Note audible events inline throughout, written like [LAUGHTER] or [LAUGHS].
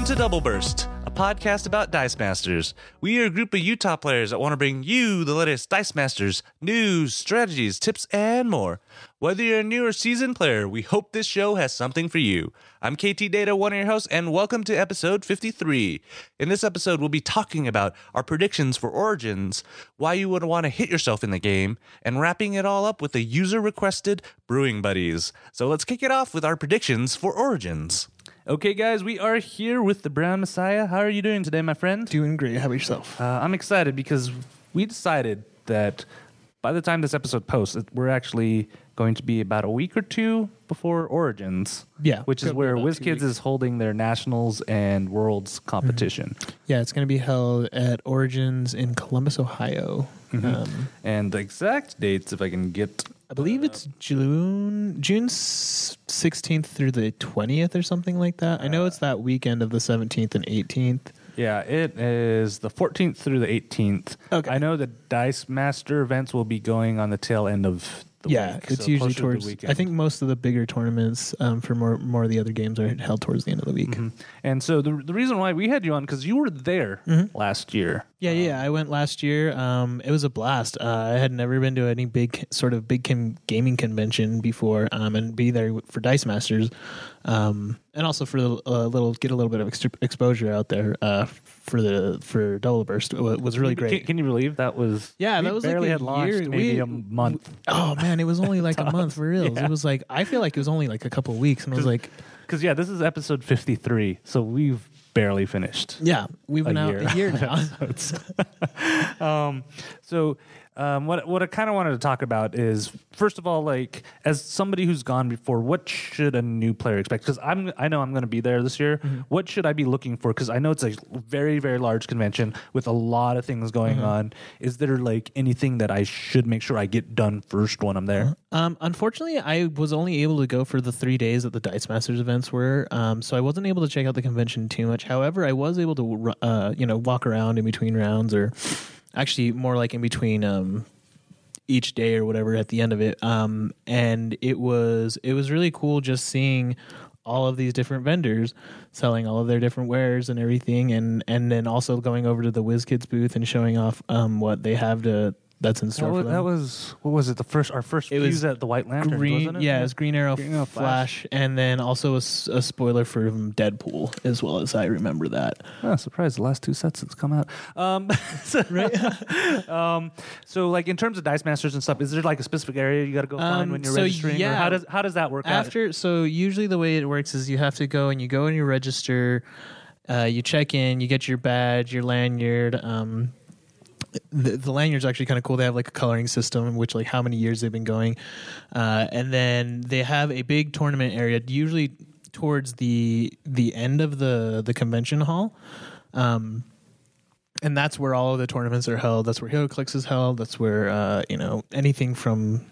Welcome to Double Burst, a podcast about Dice Masters. We are a group of Utah players that want to bring you the latest Dice Masters news, strategies, tips, and more. Whether you're a new or seasoned player, we hope this show has something for you. I'm KT Data, one of your hosts, and welcome to episode 53. In this episode, we'll be talking about our predictions for Origins, why you would want to hit yourself in the game, and wrapping it all up with the user requested Brewing Buddies. So let's kick it off with our predictions for Origins. Okay, guys, we are here with the Brown Messiah. How are you doing today, my friend? Doing great. How about yourself? Uh, I'm excited because we decided that by the time this episode posts, it- we're actually going to be about a week or two before Origins. Yeah, which is probably where about two WizKids is holding their nationals and worlds competition. Yeah, it's going to be held at Origins in Columbus, Ohio. Um, And the exact dates, if I can get I believe it's June June sixteenth through the twentieth or something like that. I know it's that weekend of the seventeenth and eighteenth. Yeah, it is the 14th through the 18th. Okay. I know the Dice Master events will be going on the tail end of the Yeah, week. it's so usually closer to the towards. I think most of the bigger tournaments um, for more more of the other games are held towards the end of the week. Mhm. And so the the reason why we had you on because you were there Mm-hmm. last year. Yeah, yeah. I went last year. Um, it was a blast. Uh, I had never been to any big sort of big gaming convention before, um, and be there for Dice Masters, um, and also for a little get a little bit of ex- exposure out there uh, for the for Double Burst wa- was really great. can you believe that was? Yeah, that was like barely a had launched year. maybe We- a month. Oh man, it was only [LAUGHS] like a month for reals. Yeah. It was like I feel like it was only like a couple of weeks, and I was like, Because yeah, this is episode 53, so we've barely finished. yeah, we've been A out year. a year [LAUGHS] now. [LAUGHS] um, so um, what what I kind of wanted to talk about is first of all, like as somebody who's gone before, what should a new player expect? Because I'm I know I'm going to be there this year. Mm-hmm. What should I be looking for? Because I know it's a very very large convention with a lot of things going Mm-hmm. on. Is there like anything that I should make sure I get done first when I'm there? Um, unfortunately, I was only able to go for the three days that the Dice Masters events were, um, so I wasn't able to check out the convention too much. However, I was able to, uh, you know, walk around in between rounds, or actually more like in between um, each day or whatever at the end of it. Um, and it was it was really cool just seeing all of these different vendors selling all of their different wares and everything, and and then also going over to the WizKids booth and showing off um, what they have to that's in store That was, for them that was what was it? The first our first It views was at the White Lantern, green, wasn't it? yeah, it's Green Arrow, Green Arrow Flash, and then also a spoiler for Deadpool as well as I remember that. Oh, surprised the last two sets that's come out. Um, [LAUGHS] so, [LAUGHS] um, so like in terms of dice masters and stuff, is there like a specific area you got to go find Um, when you're so, registering? Or yeah. how does how does that work out? After, so usually the way it works is you have to go and you go and you register, uh, you check in, you get your badge, your lanyard. Um, the, the lanyard's actually kind of cool. They have like a coloring system, which like how many years they've been going, uh, and then they have a big tournament area, usually towards the the end of the the convention hall. Um, and that's where all of the tournaments are held. That's where HeroClix is held. That's where uh, you know anything from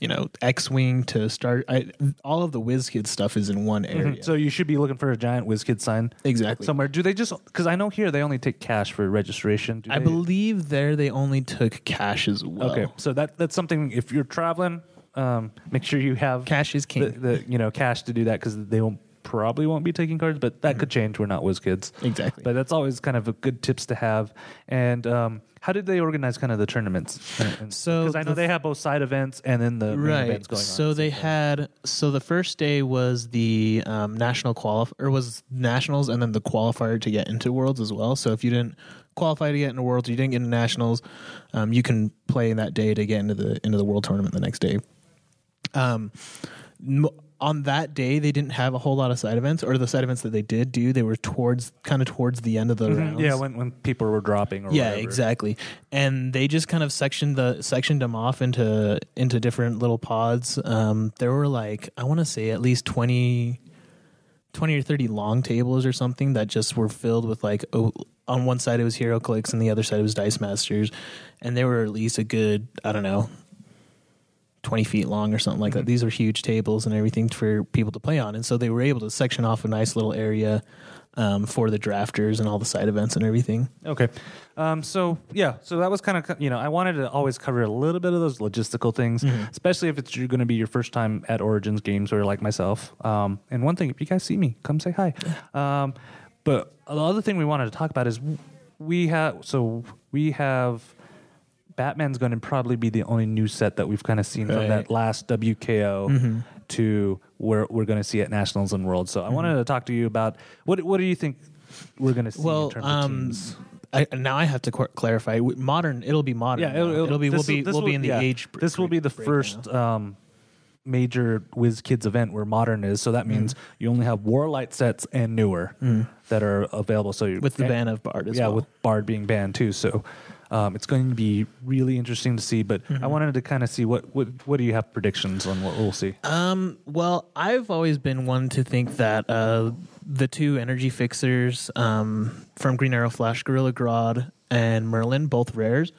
you know X Wing to start. I, all of the WizKids stuff is in one area. Mhm. So you should be looking for a giant WizKid sign exactly. somewhere. Do they just because I know here they only take cash for registration. Do I they- believe there they only took cash as well. Okay, so that that's something. If you're traveling, um, make sure you have Cash is king. the, the you know cash to do that because they won't probably won't be taking cards, but that could change. We're not WizKids. exactly. But that's always kind of a good tips to have. And um, how did they organize kind of the tournaments? So because I know the- they have both side events and then the main right. events going on. So they had so the first day was the um, national qualif or was nationals and then the qualifier to get into worlds as well. So if you didn't qualify to get into worlds, you didn't get into nationals, um, you can play in that day to get into the into the world tournament the next day. Um, on that day, they didn't have a whole lot of side events, or the side events that they did do, they were towards kind of towards the end of the rounds. yeah, when when people were dropping or yeah, whatever. exactly. And they just kind of sectioned the sectioned them off into into different little pods. Um, there were like I want to say at least 20, 20 or thirty long tables or something that just were filled with like oh, on one side it was HeroClix and the other side it was Dice Masters, and they were at least a good I don't know. 20 feet long or something like that. These are huge tables and everything for people to play on. And so they were able to section off a nice little area um, for the drafters and all the side events and everything. Okay. Um, so yeah, so that was kind of you know I wanted to always cover a little bit of those logistical things, especially if it's going to be your first time at Origins games or like myself. Um, and one thing, if you guys see me, come say hi. Um, but the other thing we wanted to talk about is we have so we have Batman's going to probably be the only new set that we've kind of seen from Right. that last WKO to where we're going to see at Nationals and Worlds. So I wanted to talk to you about what what do you think we're going to see Well, in terms um, of teams? I, now I have to qu- clarify. W- Modern, it'll be modern. Yeah, now. it'll, be. We'll this be. this We'll be in the yeah, age. br- This will be the first um, major WizKids event where modern is. So that means you only have Warlight sets and newer that are available. So you, with the ban of Bard as yeah, well. with Bard being banned too. So um, it's going to be really interesting to see. But I wanted to kind of see what, what what do you have predictions on what we'll see? Um, well, I've always been one to think that uh, the two energy fixers um, from Green Arrow Flash, Gorilla Grodd and Merlin, both rares.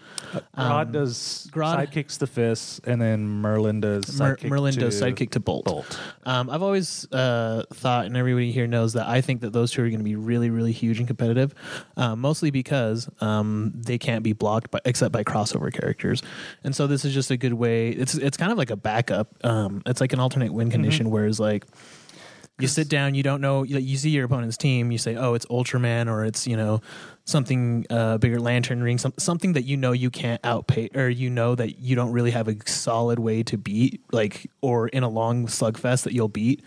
Grodd does Grodd- sidekicks to fists, and then Merlin does Mer- sidekick Merlin to does sidekick to Bolt. Bolt. Um, I've always uh, thought, and everybody here knows that I think that those two are going to be really, really huge and competitive. Uh, mostly because um, they can't be blocked by, except by crossover characters, and so this is just a good way. It's it's kind of like a backup. Um, it's like an alternate win condition, whereas like. You sit down, you don't know. You, you see your opponent's team. You say, "Oh, it's Ultraman," or it's you know something uh, bigger, Lantern Ring, some, something that you know you can't outpay, or you know that you don't really have a solid way to beat, like or in a long slugfest that you'll beat.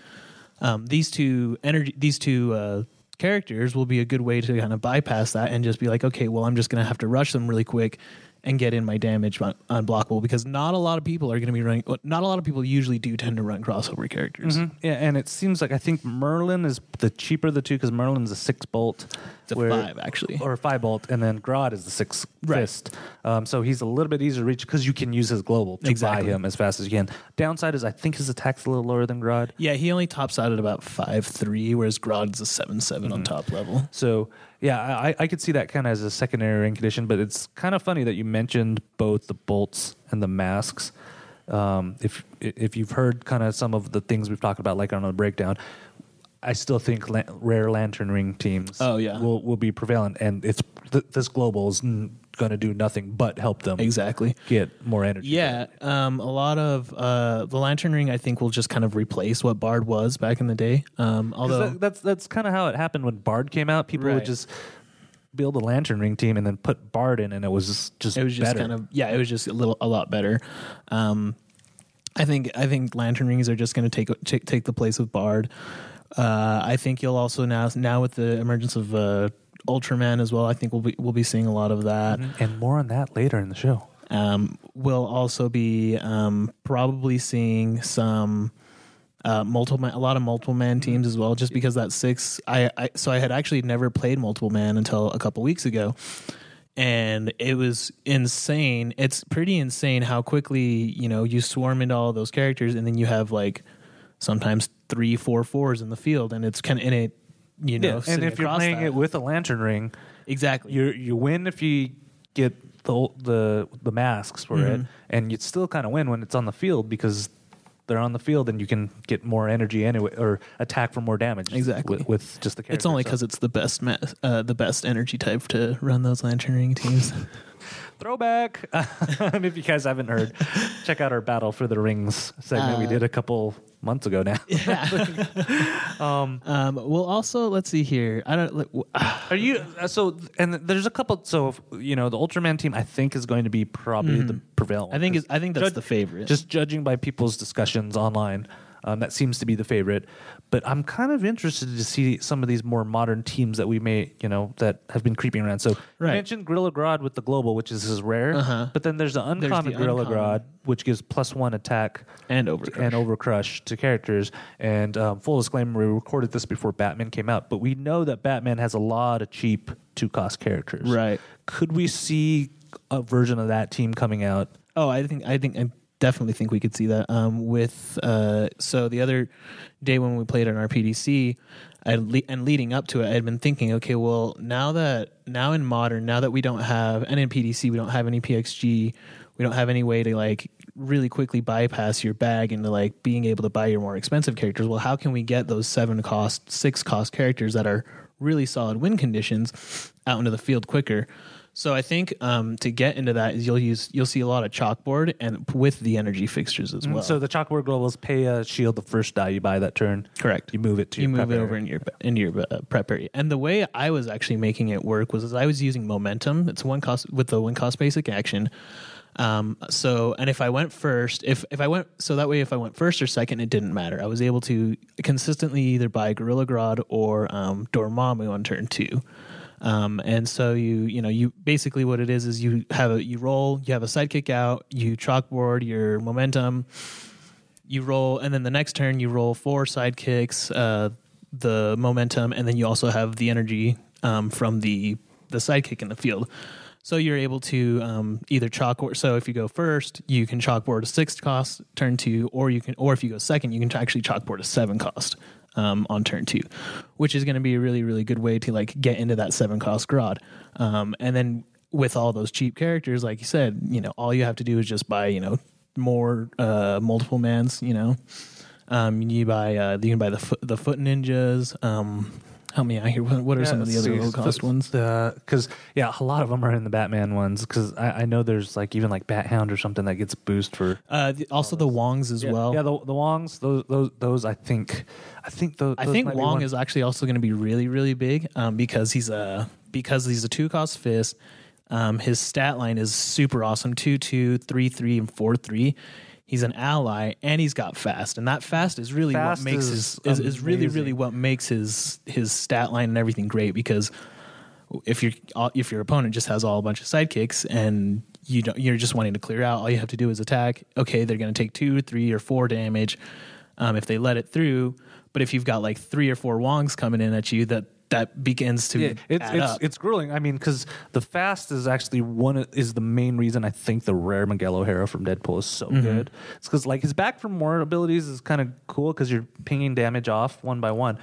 Um, these two energy, these two uh, characters will be a good way to kind of bypass that and just be like, okay, well, I'm just going to have to rush them really quick and get in my damage on unblockable because not a lot of people are going to be running. Not a lot of people usually do tend to run crossover characters. Yeah, and it seems like I think Merlin is the cheaper of the two because Merlin's a six bolt. A five, actually. Or five bolt, and then Grodd is the sixth Right. fist. Um, so he's a little bit easier to reach because you can use his global to Exactly. buy him as fast as you can. Downside is I think his attack's a little lower than Grodd. Yeah, he only tops out at about five three, whereas Grodd's a seven seven on top level. So yeah, I, I could see that kind of as a secondary ring condition, but it's kind of funny that you mentioned both the bolts and the masks. Um, if if you've heard kind of some of the things we've talked about, like on the breakdown, I still think la- rare lantern ring teams. Oh, yeah. will will be prevalent, and it's th- this global is n- going to do nothing but help them Exactly. get more energy. Yeah, um, a lot of uh, the Lantern Ring, I think, will just kind of replace what Bard was back in the day. Um, 'Cause although, that, that's that's kind of how it happened when Bard came out. People would Right. just build a lantern ring team and then put Bard in, and it was just, just it was just better. kind of yeah, it was just a little a lot better. Um, I think I think Lantern Rings are just going to take take take the place of Bard. Uh, I think you'll also now now with the emergence of uh, Ultraman as well. I think we'll be we'll be seeing a lot of that. and more on that later in the show. Um, we'll also be um, probably seeing some uh, multiple man, a lot of multiple man teams as well. Just because that six, I, I so I had actually never played multiple man until a couple weeks ago, and it was insane. It's pretty insane how quickly you know you swarm into all those characters, and then you have like sometimes three, four fours in the field, and it's kind of in it. You know, and if you're playing that. it with a lantern ring, exactly, you you win if you get the the the masks for it, Mm-hmm. and you still kind of win when it's on the field because they're on the field and you can get more energy anyway or attack for more damage. Exactly. with, with just the character. It's only so. because it's the best ma- uh, the best energy type to run those lantern ring teams. [LAUGHS] throwback. [LAUGHS] if you guys haven't heard, check out our battle for the rings segment we Uh, did a couple months ago now. [LAUGHS] Yeah. [LAUGHS] um, we'll also let's see here. I don't. like, [SIGHS] Are you uh, so? And there's a couple. So you know, the Ultraman team I think is going to be probably the prevalent. Mm-hmm. I think it's, I think that's Judge- the favorite. Just judging by people's discussions online, um, that seems to be the favorite. But I'm kind of interested to see some of these more modern teams that we may, you know, that have been creeping around. So Right. you mentioned Gorilla Grodd with the global, which is his rare. Uh-huh. But then there's the the uncommon Gorilla uncommon. Grodd, which gives plus one attack and over and overcrush to characters. And um, full disclaimer, we recorded this before Batman came out, but we know that Batman has a lot of cheap two cost characters. Right. Could we see a version of that team coming out? Oh, I think I think I definitely think we could see that. Um, with uh, so the other day when we played on our PDC, I le- and leading up to it, I had been thinking, okay, well now that now in modern, now that we don't have and in PDC we don't have any PXG, we don't have any way to like really quickly bypass your bag into like being able to buy your more expensive characters. Well, how can we get those seven cost, six cost characters that are really solid win conditions out into the field quicker? So I think um, to get into that is you'll use you'll see a lot of chalkboard and with the energy fixtures as well. So the chalkboard globals pay a shield the first die you buy that turn. Correct. You move it to you your move prep it over area. into your into your uh, prep area. And the way I was actually making it work was as I was using momentum. It's one cost with the one cost basic action. Um, so and if I went first, if if I went so that way if I went first or second, it didn't matter. I was able to consistently either buy Gorilla Grodd or um, Dormammu on turn two. Um, and so you you know you basically what it is is you have a you roll you have a sidekick out you chalkboard your momentum you roll and then the next turn you roll four sidekicks uh the momentum and then you also have the energy um from the the sidekick in the field so you're able to um, either chalkboard. So if you go first, you can chalkboard a six cost turn two, or you can, or if you go second, you can actually chalkboard a seven cost um, on turn two, which is going to be a really really good way to like get into that seven cost Grodd. Um, and then with all those cheap characters, like you said, you know, all you have to do is just buy you know more uh, multiple mans. You know, um, you buy uh, you can buy the the foot ninjas. Um, help me out here. What, what are some of the other low cost ones? Because yeah, a lot of them are in the Batman ones. Because I, I know there's like even like Bat Hound or something that gets boost for. Uh, the, also the Wongs as yeah, well. Yeah, the the Wongs. Those those those I think I think those. I those think Wong is actually also going to be really, really big um, because he's a because he's a two cost fist. Um, his stat line is super awesome: two, two, three, three, and four, three. He's an ally, and he's got fast, and that fast is really Fast what makes is his is, is really, really what makes his his stat line and everything great. Because if your if your opponent just has all a bunch of sidekicks and you don't, you're just wanting to clear out, all you have to do is attack. Okay, they're going to take two, three, or four damage um, if they let it through. But if you've got like three or four Wongs coming in at you, that that begins to Yeah, it's add it's up. it's grueling. I mean, because the fast is actually one is the main reason I think the rare Miguel O'Hara from Deadpool is so Mm-hmm. good. It's because like his back for more abilities is kind of cool because you're pinging damage off one by one,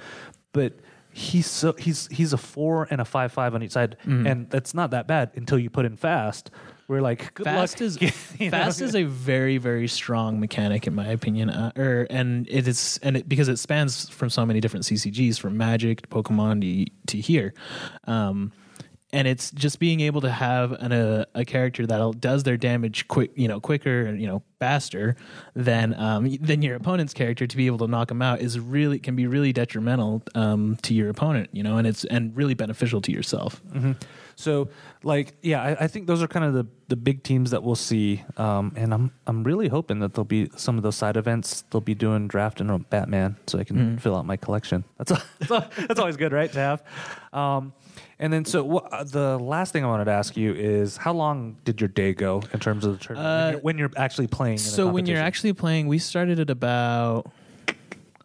but he's so he's he's a four and a five five on each side, Mm-hmm. and that's not that bad until you put in fast. We're like good fast luck. is [LAUGHS] You know? fast is a very very strong mechanic in my opinion uh, or and it is and it because it spans from so many different ccgs from magic to pokemon to, to here um and it's just being able to have an, a, a character that does their damage quick you know quicker and you know faster than um than your opponent's character to be able to knock them out is really can be really detrimental um to your opponent you know and it's and really beneficial to yourself So, like, yeah, I, I think those are kind of the, the big teams that we'll see, um, and I'm I'm really hoping that there'll be some of those side events. They'll be doing drafting on Batman, so I can fill out my collection. That's al- [LAUGHS] that's, always good, right? To have. Um, and then, so uh, the last thing I wanted to ask you is, how long did your day go in terms of the tournament when, you're, when you're actually playing? In a So when you're actually playing, we started at about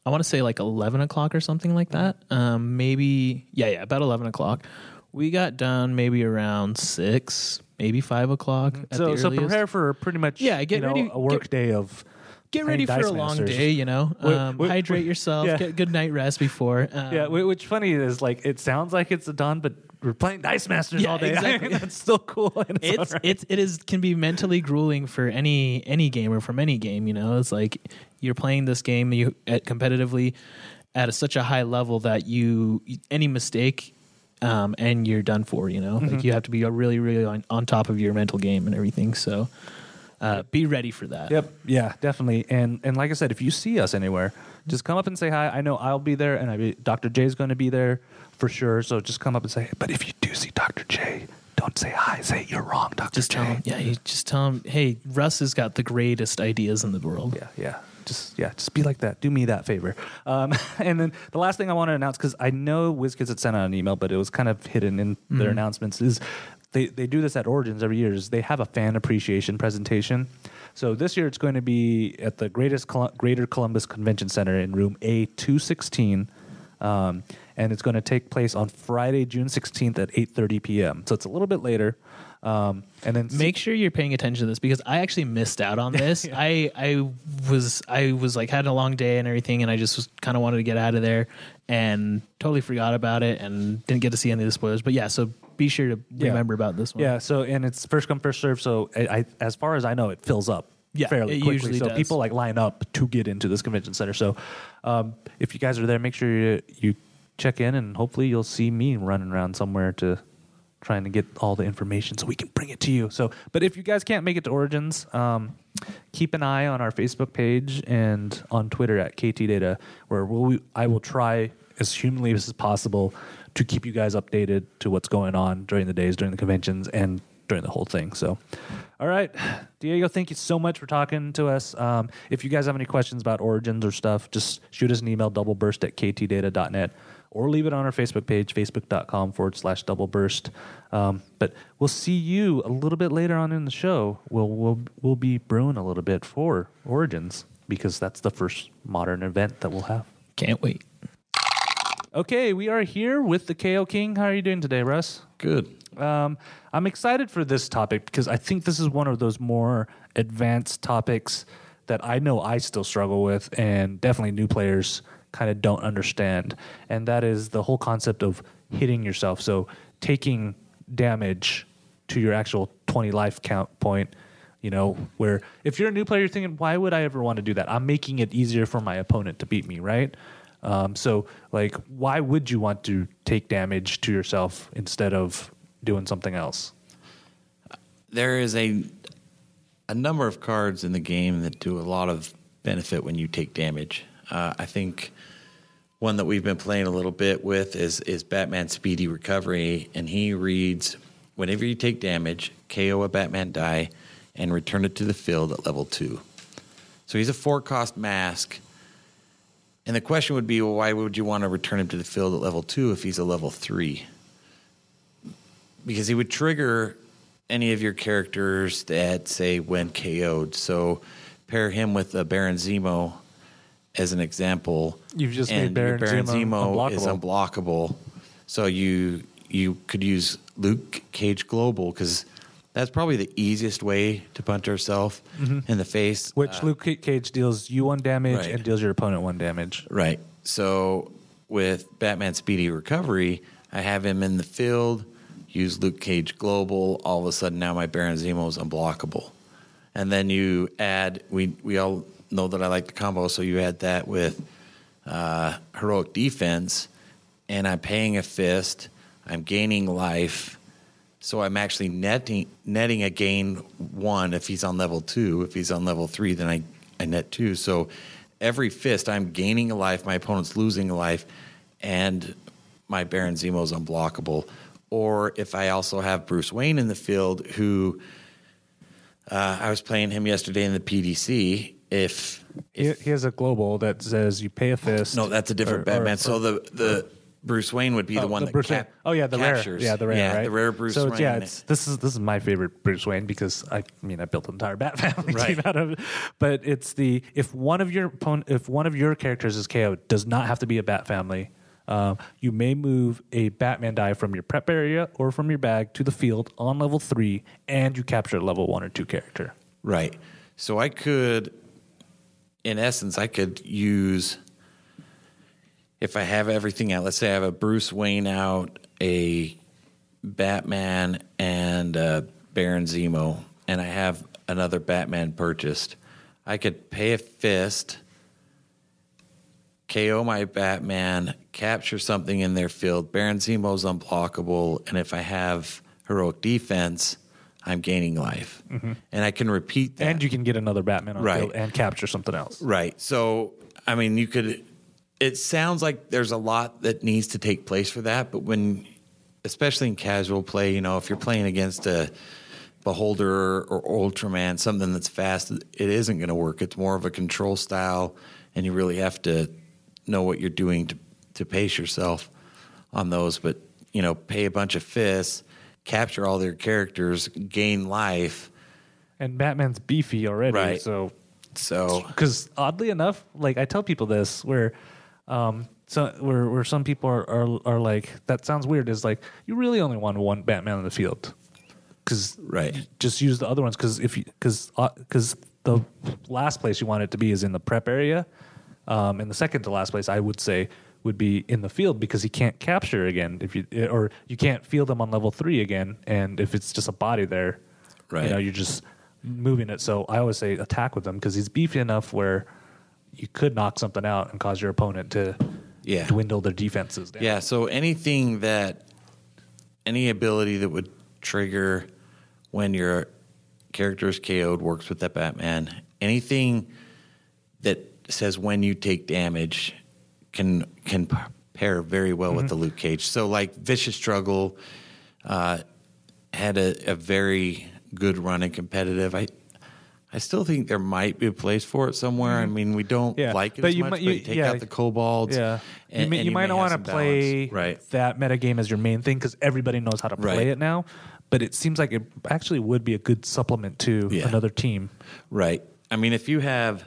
I want to say like eleven o'clock or something like that. Um, maybe yeah, yeah, about eleven o'clock. We got done maybe around six, maybe five o'clock. At so the so earliest. prepare for pretty much Yeah, get you know, ready- a work get- day of Get ready for Dice a long Masters. day, you know. Wait, Um, wait, hydrate wait. yourself. Yeah. Get good night rest before. [LAUGHS] Um, Yeah, wh- which funny is like it sounds like it's a dawn, but we're playing Dice Masters Yeah, all day. [LAUGHS] exactly. That's still cool. its it's it's it is can be mentally grueling for any any gamer from any game. You know, it's like you're playing this game you at competitively at a, such a high level that you any mistake. Um, and you're done for, you know. Mm-hmm. Like you have to be really, really on, on top of your mental game and everything. So, uh, be ready for that. Yep. Yeah, definitely. And and like I said, if you see us anywhere, just come up and say hi. I know I'll be there, and I be, Dr. J's going to be there for sure. So just come up and say. But if you do see Dr. J, don't say hi. Say you're wrong, Dr. Just J. tell him, yeah, you just tell him, hey, Russ has got the greatest ideas in the world. Yeah, yeah. Just yeah, just be like that. Do me that favor. Um, [LAUGHS] and then the last thing I want to announce because I know WizKids had sent out an email, but it was kind of hidden in their announcements. Is they they do this at Origins every year? Is they have a fan appreciation presentation. So this year it's going to be at the greatest Col- Greater Columbus Convention Center in room A two sixteen. Um, and it's going to take place on Friday, June 16th at 8:30 p.m. So it's a little bit later. Um, and then make sure you're paying attention to this because I actually missed out on [LAUGHS] this. I I was I was like had a long day and everything, and I just was kind of wanted to get out of there and totally forgot about it and didn't get to see any of the spoilers. But yeah, so be sure to Yeah. remember about this one. Yeah, so and it's first come first serve. So I, I, as far as I know, it fills up Yeah, fairly quickly. so does. people like line up to get into this convention center. So um, if you guys are there, make sure you, you check in, and hopefully you'll see me running around somewhere to trying to get all the information so we can bring it to you. So, but if you guys can't make it to Origins, um, keep an eye on our Facebook page and on Twitter at KT Data, where we'll, I will try as humanly as possible to keep you guys updated to what's going on during the days, during the conventions, and during the whole thing. So, all right, Diego, thank you so much for talking to us. Um, if you guys have any questions about Origins or stuff, just shoot us an email, doubleburst at ktdata.net, or leave it on our Facebook page, facebook.com forward slash doubleburst. Um, but we'll see you a little bit later on in the show. We'll, we'll, we'll be brewing a little bit for Origins because that's the first modern event that we'll have. Can't wait. Okay, we are here with the KO King. How are you doing today, Russ? Good. Um, I'm excited for this topic because I think this is one of those more advanced topics that I know I still struggle with, and definitely new players kind of don't understand. And that is the whole concept of hitting yourself. So taking damage to your actual 20 life count point. You know, where if you're a new player, you're thinking, why would I ever want to do that? I'm making it easier for my opponent to beat me, right? Um, so, like, why would you want to take damage to yourself instead of doing something else? There is a a number of cards in the game that do a lot of benefit when you take damage. Uh, I think one that we've been playing a little bit with is is Batman Speedy Recovery, and he reads whenever you take damage, KO a Batman die, and return it to the field at level two. So he's a four cost mask. And the question would be, well, why would you want to return him to the field at level two if he's a level three? Because he would trigger any of your characters that say when KO'd. So pair him with a Baron Zemo as an example. You've just and made Baron Zemo is unblockable. unblockable. So you you could use Luke Cage Global because that's probably the easiest way to punch yourself in the face. Mm-hmm. Which Luke Cage deals you one damage right. and deals your opponent one damage. Right. So with Batman Speedy Recovery, I have him in the field, use Luke Cage Global. All of a sudden, now my Baron Zemo is unblockable. And then you add, we, we all know that I like the combo, so you add that with uh, Heroic Defense, and I'm paying a fist, I'm gaining life. So I'm actually netting netting a gain one if he's on level two. If he's on level three, then I, I net two. So every fist, I'm gaining a life, my opponent's losing a life, and my Baron Zemo is unblockable. Or if I also have Bruce Wayne in the field, who uh, I was playing him yesterday in the PDC. If, He, if he has a global that says you pay a fist. no, that's a different or- or- Batman. or- so the the Bruce Wayne would be Oh, the one that Bruce cap- Oh yeah, the captures. rare. Yeah, the rare. Yeah, right? the rare Bruce so Wayne. it's- yeah, it's, this is this is my favorite Bruce Wayne because I, I mean I built an entire Bat family [LAUGHS] Right. team out of it. But it's the if one of your opponent, if one of your characters is KO'd, does not have to be a Bat family. Um, you may move a Batman die from your prep area or from your bag to the field on level three, and you capture a level one or two character. Right. So I could, in essence, I could use, if I have everything out, let's say I have a Bruce Wayne out, a Batman, and a Baron Zemo, and I have another Batman purchased, I could pay a fist, KO my Batman, capture something in their field. Baron Zemo's unblockable, and if I have heroic defense, I'm gaining life, mm-hmm. and I can repeat that. And you can get another Batman on Right. field and capture something else. Right. So, I mean, you could. It sounds like there's a lot that needs to take place for that, but when, especially in casual play, you know, if you're playing against a Beholder or Ultraman, something that's fast, it isn't going to work. It's more of a control style, and you really have to know what you're doing to to pace yourself on those. But you know, pay a bunch of fists, capture all their characters, gain life. And Batman's beefy already, Right. so So because oddly enough, like I tell people this, where um, so where where some people are, are are like that sounds weird is like you really only want one Batman in the field because Right. just use the other ones because if you because because the last place you want it to be is in the prep area, um, and the second to last place I would say would be in the field because he can't capture again if you or you can't feel them on level three again, and if it's just a body there, Right. You know, you're just moving it. So I always say attack with him because he's beefy enough where you could knock something out and cause your opponent to Yeah. dwindle their defenses down. Yeah, so anything that any ability that would trigger when your character is KO'd works with that Batman. Anything that says when you take damage can can pair very well with the Luke Cage. So like Vicious Struggle uh, had a, a very good run in competitive. I I still think there might be a place for it somewhere. I mean, we don't Yeah, like it but as you much, might- but you- you take yeah. out the kobolds. Yeah, and- you, may, and you might not want to play right. that meta game as your main thing because everybody knows how to play Right. it now. But it seems like it actually would be a good supplement to Yeah. another team. Right. I mean, if you have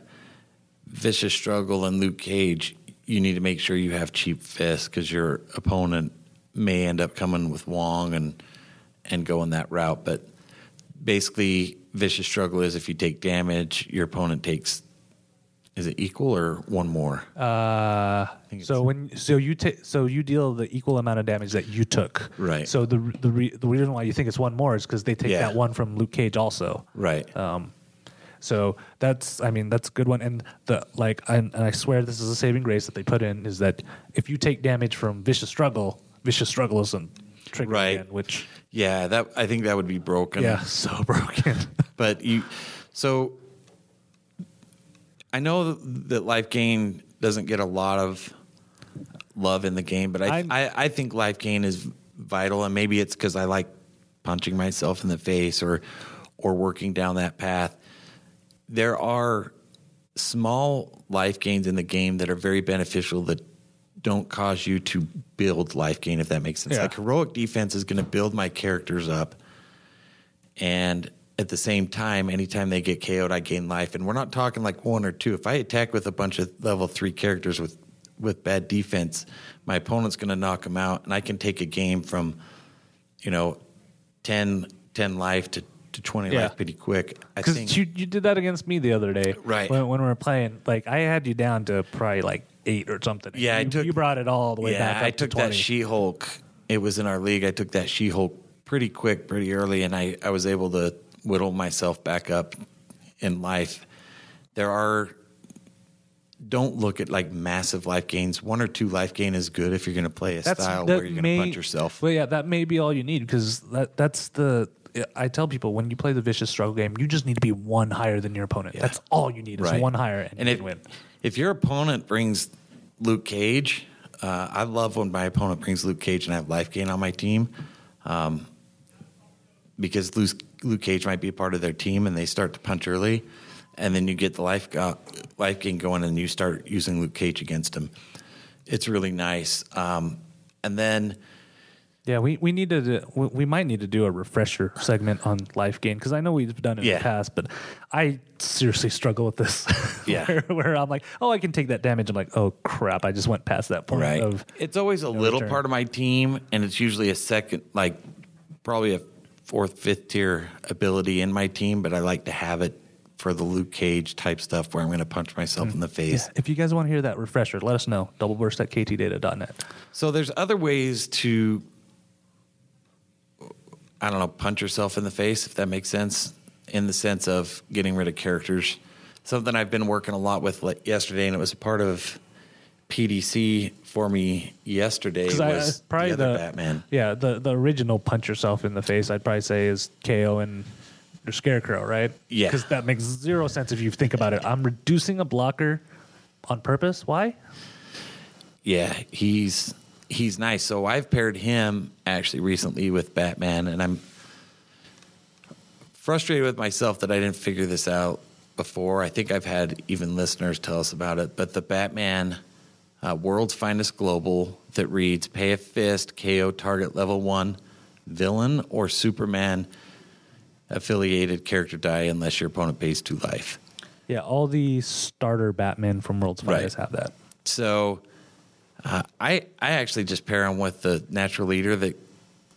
Vicious Struggle and Luke Cage, you need to make sure you have cheap fists because your opponent may end up coming with Wong and and going that route. But basically, Vicious Struggle is if you take damage, your opponent takes. Is it equal or one more? Uh, so when so you take so you deal the equal amount of damage that you took. Right. So the the re, the reason why you think it's one more is because they take Yeah. that one from Luke Cage also. right. Um, so that's, I mean, that's a good one. And the like, and, and I swear this is a saving grace that they put in is that if you take damage from vicious struggle, vicious struggle isn't triggered Right. again, which yeah, that I think that would be broken. yeah, [LAUGHS] so broken. [LAUGHS] but you so i know that life gain doesn't get a lot of love in the game but i I, I think life gain is vital and maybe it's because i like punching myself in the face or or working down that path there are small life gains in the game that are very beneficial that don't cause you to build life gain if that makes sense Yeah. like heroic defense is going to build my characters up and at the same time, anytime they get KO'd, I gain life. And we're not talking like one or two. If I attack with a bunch of level three characters with with bad defense, my opponent's going to knock them out, and I can take a game from, you know, 10, 10 life to, to twenty Yeah. life pretty quick. I think Because you, you did that against me the other day. Right. When, when we were playing, like, I had you down to probably like eight or something. Yeah, I you, took- you brought it all the way back. yeah. I took to that She Hulk. It was in our league. I took that She Hulk pretty quick, pretty early, and I, I was able to whittle myself back up in life. There are don't look at like massive life gains. One or two life gain is good if you're going to play a style where you're going may- to punch yourself. Well, yeah, that may be all you need because that that's the. I tell people when you play the vicious struggle game, you just need to be one higher than your opponent. That's all you need is Right. one higher, and, and you if can win. if your opponent brings Luke Cage, uh, I love when my opponent brings Luke Cage and I have life gain on my team, um, because Luke, Luke Cage might be a part of their team and they start to punch early, and then you get the life go, life gain going and you start using Luke Cage against him. It's really nice, um, and then. Yeah, we, we need to do- we we might need to do a refresher segment on life gain because I know we've done it in the past, but I seriously struggle with this. [LAUGHS] Yeah. where, where I'm like, oh, I can take that damage. I'm like, oh crap, I just went past that point Right. of it's always a little return. part of my team, and it's usually a second, like probably a fourth, fifth tier ability in my team, but I like to have it for the Luke Cage type stuff where I'm going to punch myself in the mm. face. Yeah, if you guys want to hear that refresher, let us know. Doubleburst at ktdata.net. So there's other ways to, I don't know, punch yourself in the face, if that makes sense, in the sense of getting rid of characters. Something I've been working a lot with like yesterday, and it was a part of PDC for me yesterday uh, was I, I- probably the the Batman. Yeah, the the original punch yourself in the face. I'd probably say is KO and your Scarecrow, right? Yeah. because that makes zero sense if you think about it. I'm reducing a blocker on purpose. Why? Yeah, he's he's nice. So I've paired him actually recently with Batman, and I'm frustrated with myself that I didn't figure this out before. I think I've had even listeners tell us about it, but the Batman uh, World's Finest Global that reads pay a fist, KO target level one, villain or Superman affiliated character die unless your opponent pays two life. Yeah, all the starter Batman from World's Right. Finest have that. So uh, I I actually just pair him with the natural leader that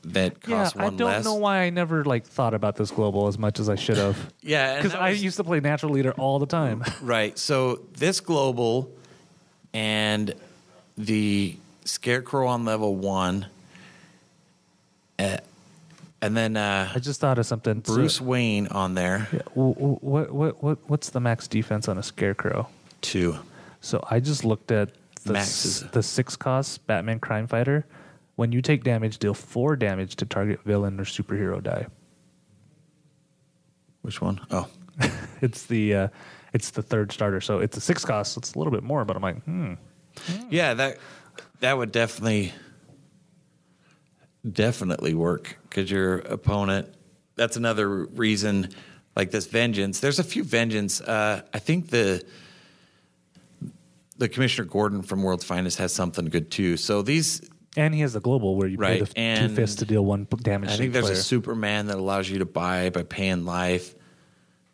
that costs yeah, I don't less. know why I never like thought about this global as much as I should have. [LAUGHS] Yeah, because I was- used to play natural leader all the time. [LAUGHS] right. So this global and the scarecrow on level one, uh, and then uh, I just thought of something. So- Bruce Wayne on there Yeah, what what what what's the max defense on a scarecrow? two. So I just looked at the Max s- the six cost Batman Crime Fighter. When you take damage, deal four damage to target villain or superhero die. Which one? Oh, [LAUGHS] It's the uh, it's the third starter, so it's a six cost. So it's a little bit more, but I'm like, hmm. yeah. That that would definitely definitely work because your opponent. That's another reason. Like this vengeance. There's a few vengeance. Uh, I think the the Commissioner Gordon from World's Finest has something good too. So these And he has the global where you Right, pay the two and fists to deal one damage. I think there's player. a Superman that allows you to buy by paying life.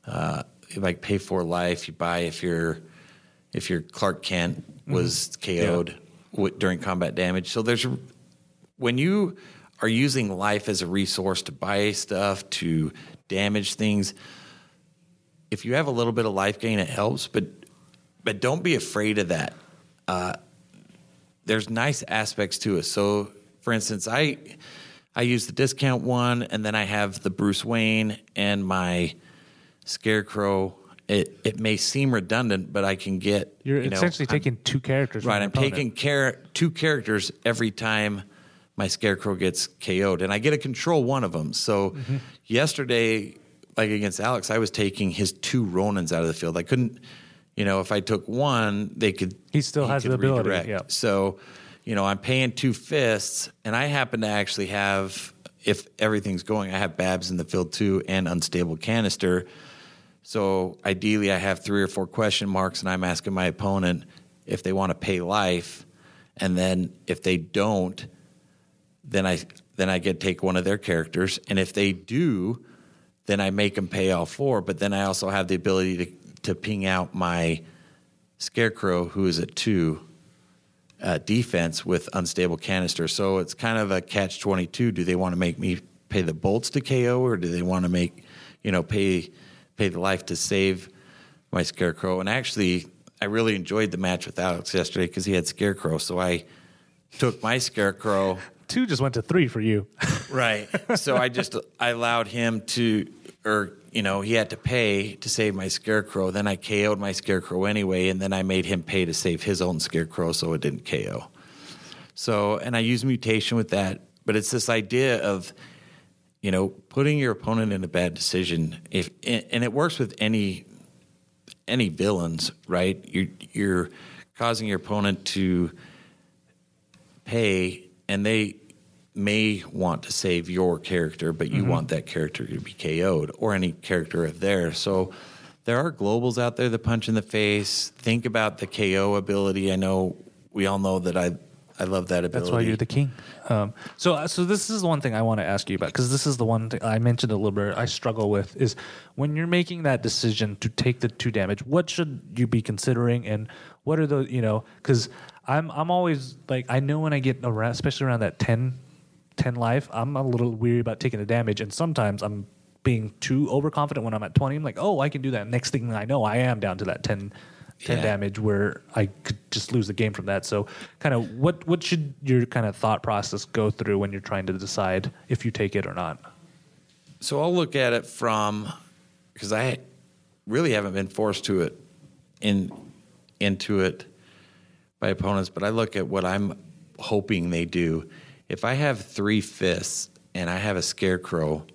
Uh, like pay for life, you buy if you're if your Clark Kent was KO'd w- during combat damage. So there's when you are using life as a resource to buy stuff to damage things. If you have a little bit of life gain, it helps, but but don't be afraid of that there's nice aspects to it. So, for instance, I I use the discount one, and then I have the Bruce Wayne and my Scarecrow. It it may seem redundant, but I can get You're you know, essentially I'm- taking two characters. right. I'm opponent. taking care two characters every time my Scarecrow gets KO'd, and I get to control one of them. So, Mm-hmm. yesterday, like against Alex, I was taking his two Ronins out of the field. I couldn't. You know, if I took one, they could. He still has the ability, redirect. yeah. So, you know, I'm paying two fists, and I happen to actually have, if everything's going, I have Babs in the field too, and unstable canister. So ideally, I have three or four question marks, and I'm asking my opponent if they want to pay life, and then if they don't, then I then I get to take one of their characters, and if they do, then I make them pay all four. But then I also have the ability to to ping out my Scarecrow, who is at two uh, defense with unstable canister. So it's kind of a catch twenty two. Do they want to make me pay the bolts to KO, or do they want to make you know pay pay the life to save my Scarecrow? And actually, I really enjoyed the match with Alex yesterday because he had Scarecrow. So I took my Scarecrow. Two just went to three for you. [LAUGHS] Right. So I just I allowed him to, or you know, he had to pay to save my scarecrow. Then I KO'd my scarecrow anyway, and then I made him pay to save his own scarecrow, so it didn't KO. So, and I use mutation with that, but it's this idea of, you know, putting your opponent in a bad decision. If and it works with any any villains, right? You're you're causing your opponent to pay, and they may want to save your character, but you want that character to be KO'd or any character of theirs. So there are globals out there that punch in the face. Think about the KO ability. I know we all know that I I love that ability. That's why you're the king. Um, so, so this is the one thing I want to ask you about because this is the one thing I mentioned a little bit. I struggle with is when you're making that decision to take the two damage. What should you be considering, and what are the You know, because I'm I'm always like I know when I get around, especially around that 10, 10 life, I'm a little weary about taking the damage, and sometimes I'm being too overconfident when I'm at twenty. I'm like, oh, I can do that. Next thing I know, I am down to that 10, 10 Yeah. damage where I could just lose the game from that. So, kind of, what what should your kind of thought process go through when you're trying to decide if you take it or not? So I'll look at it from because I really haven't been forced to it in into it by opponents, but I look at what I'm hoping they do. If I have three fists and I have a scarecrow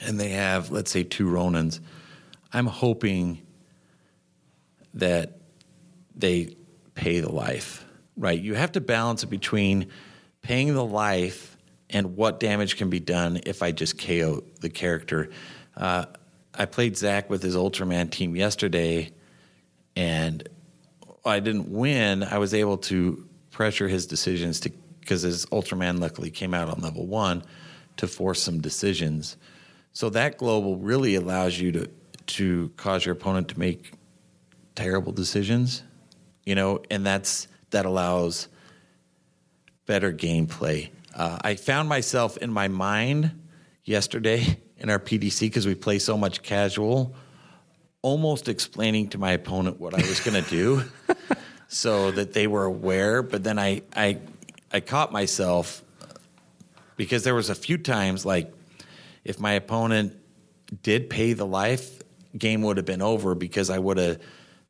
and they have, let's say, two Ronins, I'm hoping that they pay the life, right? You have to balance it between paying the life and what damage can be done if I just KO the character. Uh, I played Zach with his Ultraman team yesterday, and I didn't win. I was able to pressure his decisions to because his Ultraman luckily came out on level one to force some decisions. So that global really allows you to to cause your opponent to make terrible decisions, you know, and that's that allows better gameplay. Uh, I found myself in my mind yesterday [LAUGHS] in our PDC because we play so much casual, almost explaining to my opponent what I was going to do, [LAUGHS] so that they were aware. But then I I I caught myself because there was a few times like if my opponent did pay the life, game would have been over because I would have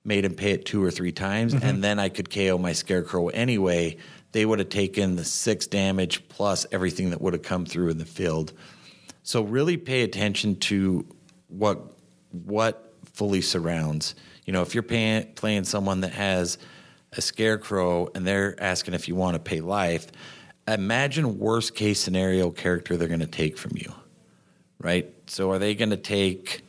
made him pay it two or three times, mm-hmm. and then I could KO my scarecrow anyway. they would have taken the six damage plus everything that would have come through in the field. So really pay attention to what what fully surrounds. You know, if you're paying, playing someone that has a scarecrow and they're asking if you want to pay life, imagine worst case scenario character they're going to take from you, right? So are they going to take?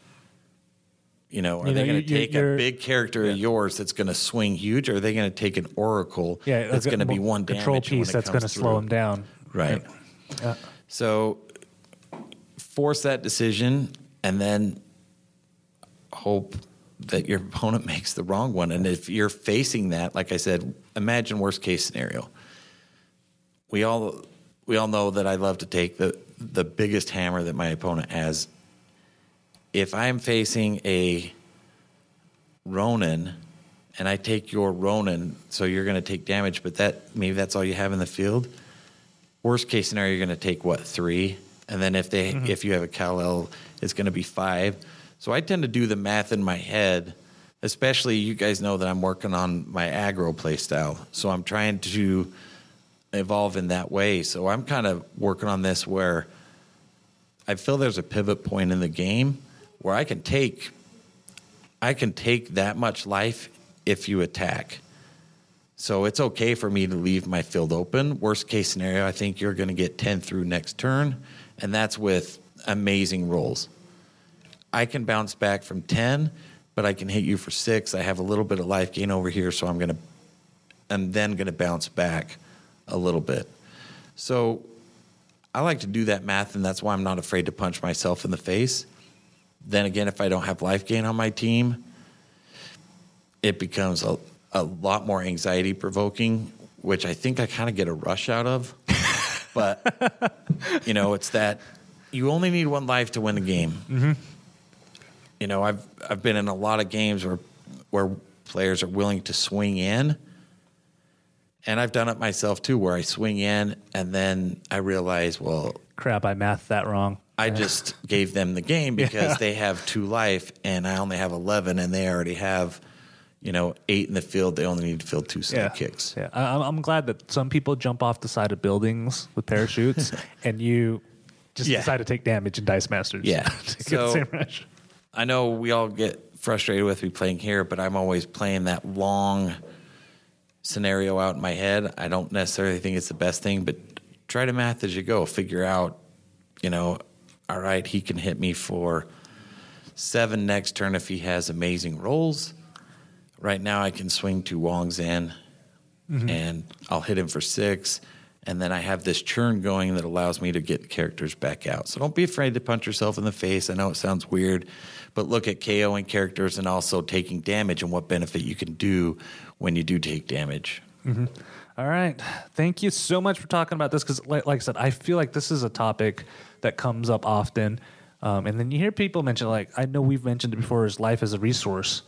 You know, are You they going to take a big character of yours that's going to swing huge, or are they going to take an oracle Yeah, that's going to be one control piece that's going to slow them down. Right. Yeah. So force that decision and then hope that your opponent [LAUGHS] makes the wrong one. And if you're facing that, like I said, imagine worst case scenario. We all we all know that I love to take the the biggest hammer that my opponent has. If I'm facing a Ronin and I take your Ronin, so you're going to take damage, but that maybe that's all you have in the field worst case scenario, you're going to take what three, and then if they mm-hmm. if you have a Kal El, it's going to be five. So I tend to do the math in my head. Especially, you guys know that I'm working on my aggro play style, so I'm trying to evolve in that way. So I'm kind of working on this where I feel there's a pivot point in the game where I can take I can take that much life if you attack. So it's okay for me to leave my field open. Worst case scenario, I think you're going to get 10 through next turn, and that's with amazing rolls. I can bounce back from 10, but I can hit you for 6. I have a little bit of life gain over here, so I'm going to I'm then going to bounce back a little bit. So I like to do that math, and that's why I'm not afraid to punch myself in the face. Then again, if I don't have life gain on my team, it becomes a, a lot more anxiety provoking, which I think I kind of get a rush out of. but, [LAUGHS] you know, it's that you only need one life to win a game. Mm-hmm. You know, I've, I've been in a lot of games where, where players are willing to swing in. And I've done it myself too, where I swing in and then I realize, well, Crap, I mathed that wrong. I just gave them the game because they have two life and I only have 11 and they already have, you know, eight in the field. They only need to field two side kicks. Yeah, I, I'm- I'm glad that some people jump off the side of buildings with parachutes, [LAUGHS] and you just Yeah. decide to take damage in Dice Masters. Yeah. [LAUGHS] to get So- the same rush. I know we all get frustrated with me playing here, but I'm always playing that long scenario out in my head. I don't necessarily think it's the best thing, but try to math as you go. Figure out, you know, all right, he can hit me for seven next turn if he has amazing rolls. Right now, I can swing to Wong Zan mm-hmm. and I'll hit him for six. And then I have this churn going that allows me to get characters back out. So don't be afraid to punch yourself in the face. I know it sounds weird, but look at KOing characters and also taking damage and what benefit you can do when you do take damage. All right. Thank you so much for talking about this because, like, like I said, I feel like this is a topic that comes up often. Um, and then you hear people mention, like, I know we've mentioned it before, is life as a resource,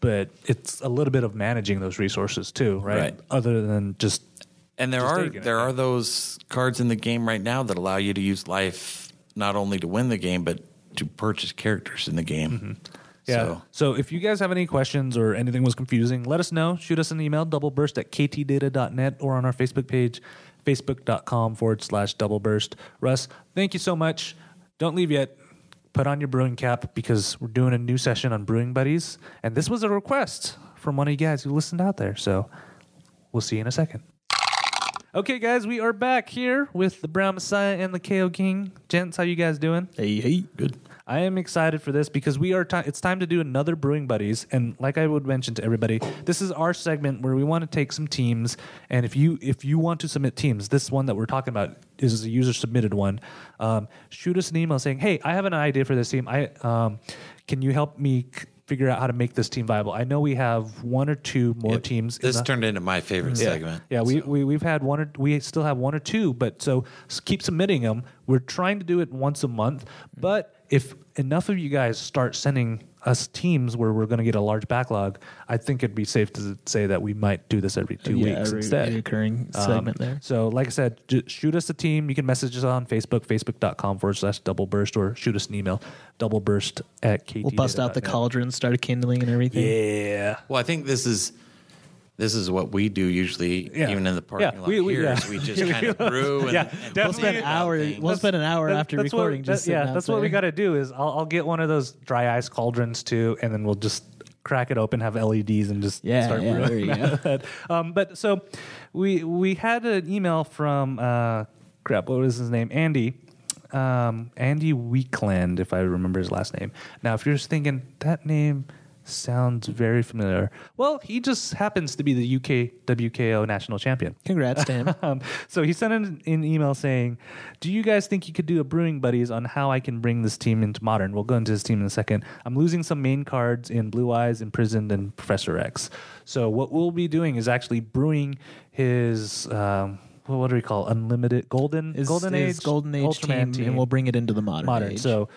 but it's a little bit of managing those resources too, right? Right. Other than just And there are there are those cards in the game right now that allow you to use life not only to win the game but to purchase characters in the game. Mm-hmm. Yeah. So, So if you guys have any questions or anything was confusing, let us know. Shoot us an email, doubleburst at ktdata.net or on our Facebook page, facebook.com forward slash doubleburst. Russ, thank you so much. Don't leave yet. Put on your brewing cap because we're doing a new session on Brewing Buddies. And this was a request from one of you guys who listened out there. So we'll see you in a second. Okay, guys, we are back here with the Brown Messiah and the KO King. Gents, how you guys doing? Hey, hey. good. I am excited for this because we are. Ti- it's time to do another brewing buddies, and like I would mention to everybody, this is our segment where we want to take some teams, and if you if you want to submit teams, this one that we're talking about is a user submitted one. Um, shoot us an email saying, "Hey, I have an idea for this team. I um, can you help me." c- Figure out how to make this team viable. I know we have one or two more teams. in This the- turned into my favorite segment. yeah, we, we we've had one or we still have one or two, but so keep submitting them. We're trying to do it once a month, but if enough of you guys start sending us teams where we're going to get a large backlog, I think it'd be safe to say that we might do this every two yeah, weeks a re- instead. reoccurring Um, segment there. So, like I said, j- shoot us a team. You can message us on Facebook, facebook.com forward slash double burst, or shoot us an email, double burst at KT. We'll bust out the cauldron, start a kindling and everything. Yeah. Well, I think this is this is what we do usually, Yeah. even in the parking Yeah, lot we- we- here. yeah. is we just [LAUGHS] kind of brew and, Yeah, and. We'll spend an hour. things. We'll spend an hour That- after that's recording. What, just that- yeah, sitting out that's what we got to do. Is I'll, I'll get one of those dry ice cauldrons too, and then we'll just crack it open, have LEDs, and just Yeah, start yeah, brewing there you go. that. [LAUGHS] Um, but so we we had an email from uh, crap. What was his name? Andy. Um, Andy Weekland, if I remember his last name. Now, if you're just thinking that name sounds very familiar, well, he just happens to be the UK WKO national champion. Congrats to him. [LAUGHS] Um, so he sent an, an email saying, "Do you guys think you could do a brewing buddies on how I can bring this team into modern?" We'll go into his team in a second. I'm losing some main cards in Blue Eyes, Imprisoned, and Professor X. So what we'll be doing is actually brewing his. Um, what do we call it? unlimited golden Is- golden is age golden age Ultraman team, and we'll bring it into the modern, modern. age. So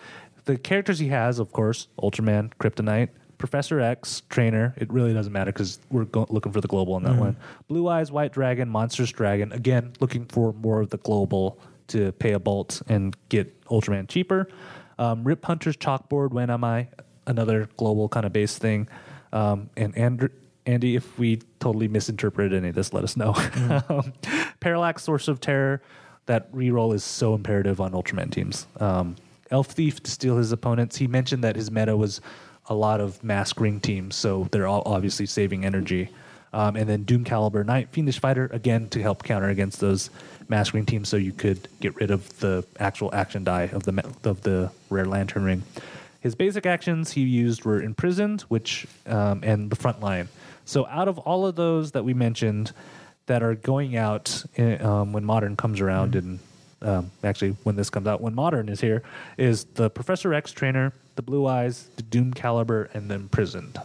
the characters he has, of course, Ultraman, Kryptonite, Professor X, Trainer. It really doesn't matter because we're go- looking for the global on that Mm-hmm. one. Blue Eyes, White Dragon, Monsters Dragon. Again, looking for more of the global to pay a bolt and get Ultraman cheaper. Um, Rip Hunter's Chalkboard. When am I? Another global kind of base thing. Um, and Andrew. Andy, if we totally misinterpreted any of this, let us know. Mm-hmm. [LAUGHS] Um, Parallax, Source of Terror, that reroll is so imperative on Ultraman teams. Um, Elf Thief to steal his opponents. He mentioned that his meta was a lot of mask ring teams, so they're all obviously saving energy. Um, and then Doom Caliber Knight, Fiendish Fighter, again to help counter against those mask ring teams, so you could get rid of the actual action die of the of the rare lantern ring. His basic actions he used were imprisoned, which um, and the front line. So out of all of those that we mentioned that are going out in, um, when modern comes around, and um, actually when this comes out, when modern is here, is the Professor X trainer, the Blue Eyes, the Doom Caliber, and the imprisoned.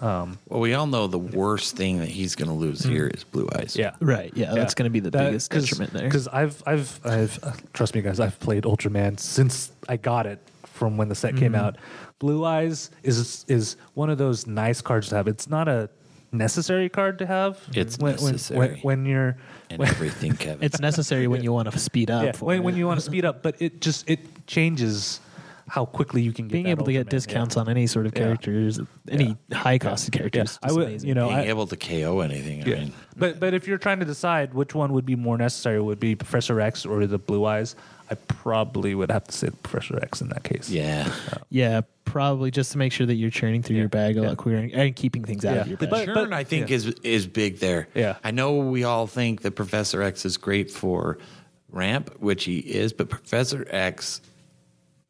Um, Well, we all know the worst thing that he's going to lose here is Blue Eyes. yeah, right. Yeah, that's going to be the biggest detriment there. Because I've, I've, I've, uh, trust me, guys, I've played Ultraman since I got it from when the set came Mm-hmm. out. Blue Eyes is is one of those nice cards to have. It's not a necessary card to have. It's when, when- necessary. when, when you're And when, everything, Kevin. it's necessary when you want to speed up. [LAUGHS] yeah, when, it. when you want to speed up, but it just it changes how quickly you can get being that able to get Ultraman, discounts yeah. on any sort of Yeah. characters, any high costed characters. I would, amazing. you know, Being I, able to KO anything. I mean, but but if you're trying to decide which one would be more necessary, would be Professor X or the Blue Eyes, I probably would have to say Professor X in that case. yeah. yeah, probably just to make sure that you're churning through Yeah, your bag a yeah. lot quicker and keeping things out of your The bag. But- churn, I think, yeah. is is big there. Yeah. I know we all think that Professor X is great for ramp, which he is, but Professor X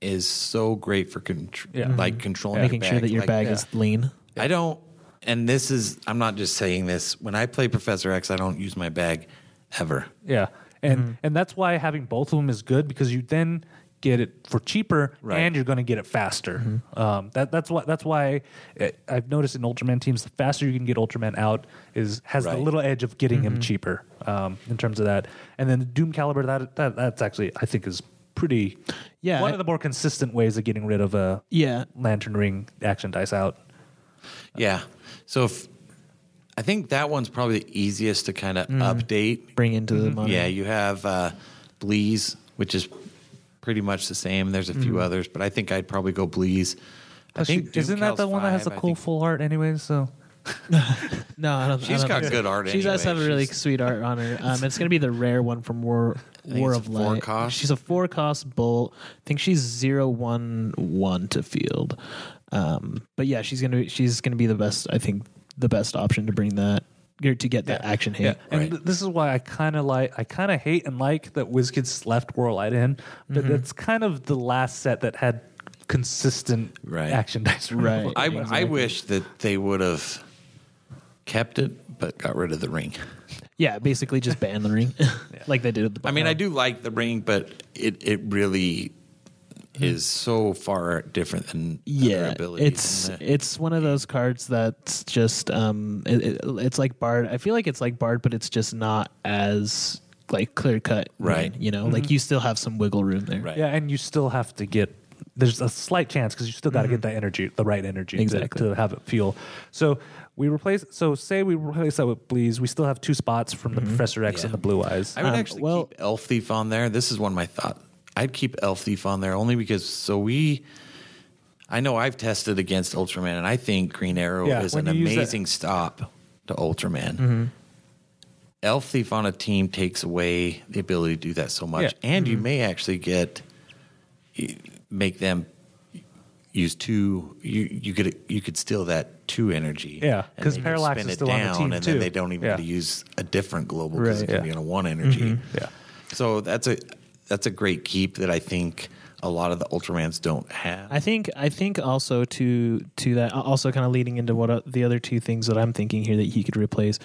is so great for contr- Yeah. like controlling making your sure that your Like, bag yeah. is lean. I don't, and this is, I'm not just saying this. When I play Professor X, I don't use my bag ever. Yeah, and Mm-hmm. and that's why having both of them is good because you then get it for cheaper Right. and you're going to get it faster. Mm-hmm. Um, that that's why that's why it, I've noticed in Ultraman teams, the faster you can get Ultraman out is has Right. the little edge of getting Mm-hmm. him cheaper um, in terms of that. And then the Doom Caliber, that, that that's actually I think is pretty. Yeah, one I- of the more consistent ways of getting rid of a Yeah, lantern ring action dice out. Yeah. So if, I think that one's probably the easiest to kind of Mm-hmm. update. bring into the modern. Yeah, you have uh, Bleez, which is pretty much the same. There's a few Mm-hmm. others, but I think I'd probably go Bleez. I Plus, she- think Doom isn't that Cal's the one that has the cool think- full art anyways? So No, I don't. I She's don't got think good art She does anyway. have a really She's- sweet art on her. Um, it's going to be the rare one from War think War it's of a four Light. cost. She's a four cost bolt. I think she's zero one one to field. Um, but yeah, she's gonna she's gonna be the best. I think the best option to bring that or to get that action hit. Yeah, and Right. th- this is why I kind of like, I kind of hate and like that WizKids left World Light in, but Mm-hmm. it's kind of the last set that had consistent Right. action dice. Right. I, I wish that they would have kept it, but got rid of the ring. [LAUGHS] Yeah, basically just ban the ring, [LAUGHS] like they did at the. I mean, I do like the ring, but it, it really is so far different than other yeah abilities. it's And, uh, it's one of those cards that's just um it, it, it's like bard i feel like it's like bard but it's just not as like clear cut Right. you know like you still have some wiggle room there Right. yeah, and you still have to get. There's a slight chance because you still got to get that energy, the right energy, to- Exactly. to, have it feel. So we replace. So say we replace that with Bleez, we still have two spots from the Professor X Yeah. and the Blue Eyes. I would Um, actually well- keep Elf Thief on there. This is one of my thoughts. I'd keep Elf Thief on there only because so we. I know I've tested against Ultraman, and I think Green Arrow Yeah, is when an you use that- amazing stop to Ultraman. Mm-hmm. Elf Thief on a team takes away the ability to do that so much, Yeah. Mm-hmm. and you may actually get make them use two. You you could you could steal that two energy. Yeah, and 'cause then you Parallax spin is it still on the team, and too. then they don't even Yeah. to use a different global because Right. it can Yeah. be on a one energy. Yeah. So that's a that's a great keep that I think a lot of the Ultramans don't have. I think I think also to to that also kind of leading into what uh, the other two things that I'm thinking here that he could replace.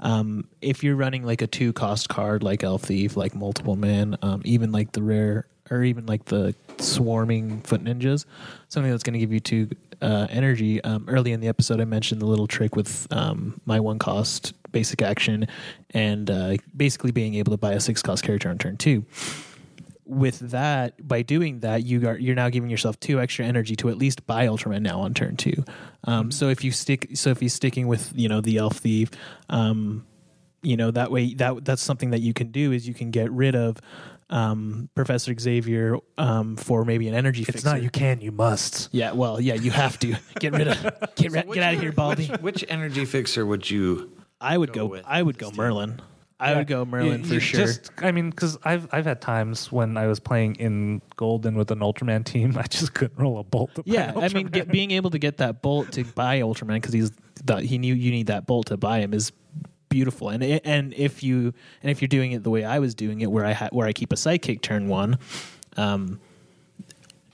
Um, if you're running like a two cost card like Elf Thief, like multiple man, um, even like the rare or even like the swarming foot ninjas, something that's going to give you two uh, energy. Um, early in the episode, I mentioned the little trick with um, my one cost basic action and uh, basically being able to buy a six cost character on turn two with that, by doing that, you are you're now giving yourself two extra energy to at least buy Ultraman now on turn two. Um, so if you stick, so if he's sticking with you know the Elf Thief, um, you know that way that that's something that you can do is you can get rid of um, Professor Xavier um, for maybe an energy. It's fixer. not you can, you must. Yeah, well, yeah, you have to [LAUGHS] get rid of [LAUGHS] get, ri- get out of here, Baldy. Which, which energy fixer would you? I would go go. with I would this go team? Merlin. I would go Merlin You- for you sure. Just, I mean, because I've I've had times when I was playing in Golden with an Ultraman team, [LAUGHS] I just couldn't roll a bolt. To play Yeah, I mean, get, being able to get that bolt to buy Ultraman because he's the, he knew you need that bolt to buy him is beautiful. And it- and if you and if you're doing it the way I was doing it, where I ha- where I keep a sidekick turn one, um,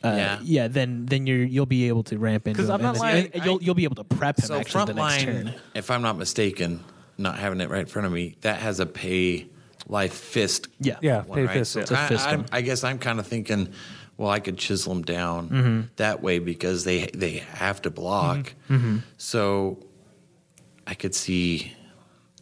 uh, Yeah. yeah. then then you're you'll be able to ramp into 'Cause him. I'm not and lying, and you'll you'll be able to prep him So actually the next turn. frontline, if I'm not mistaken, not having it right in front of me, that has a pay life fist. Yeah, Yeah, one, pay right? fist. So. It's a I, fist I'm- one. I guess I'm kind of thinking, well, I could chisel them down Mm-hmm. that way because they they have to block. Mm-hmm. So I could see,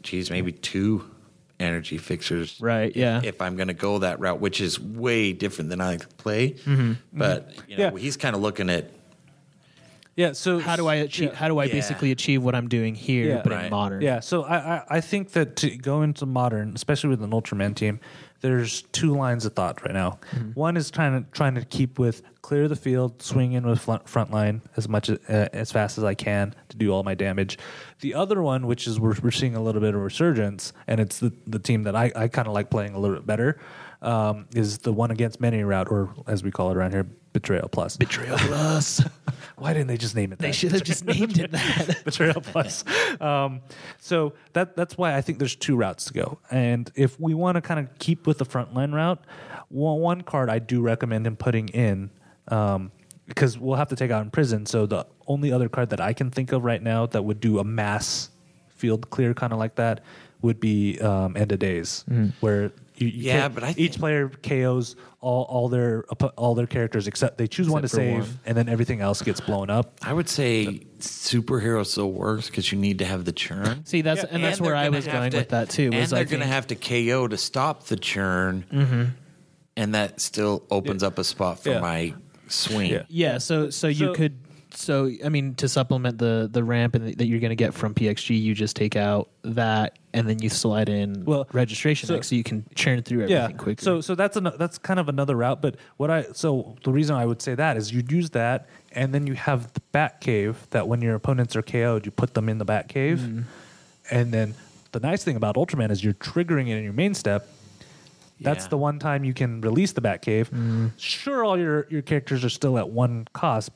geez, maybe two energy fixers. Right, yeah. If I'm going to go that route, which is way different than I like to play, Mm-hmm. but you know, Yeah. he's kind of looking at yeah. So How do I achieve? Yeah. How do I Yeah. basically achieve what I'm doing here, Yeah. but Right. in modern? Yeah, so I, I, I think that to go into modern, especially with an Ultraman team, there's two lines of thought right now. One is trying to trying to keep with clear the field, swing in with front, front line as much as, uh, as fast as I can to do all my damage. The other one, which is we're, we're seeing a little bit of resurgence, and it's the the team that I, I kind of like playing a little bit better, um, is the one against many route, or as we call it around here, Betrayal Plus. Betrayal Plus. [LAUGHS] Why didn't they just name it? That? They should have just named it that. [LAUGHS] Betrayal Plus. Um, so that that's why I think there's two routes to go. And if we want to kind of keep with the frontline route, one, one card I do recommend him putting in um, because we'll have to take out in prison. So the only other card that I can think of right now that would do a mass field clear kind of like that would be um, End of Days, where you, you Yeah, but I each player KOs all, all their uh, all their characters except they choose one to save, one. and then everything else gets blown up. I would say superhero still works because you need to have the churn. See, that's Yeah, and that's And where I was going to- with that too. And Was they're going to have to KO to stop the churn, mm-hmm. and that still opens up a spot for Yeah. my swing. Yeah. Yeah, so so you So- could so I mean to supplement the the ramp and that you're going to get from PXG, you just take out that and then you slide in Well, registration so- so you can churn through everything quicker. So so that's an, that's kind of another route. But what I so the reason I would say that is you'd use that, and then you have the Bat Cave that when your opponents are KO'd, you put them in the Bat Cave, Mm-hmm. and then the nice thing about Ultraman is you're triggering it in your main step. That's Yeah. the one time you can release the Bat Cave. Mm-hmm. Sure, all your your characters are still at one cost.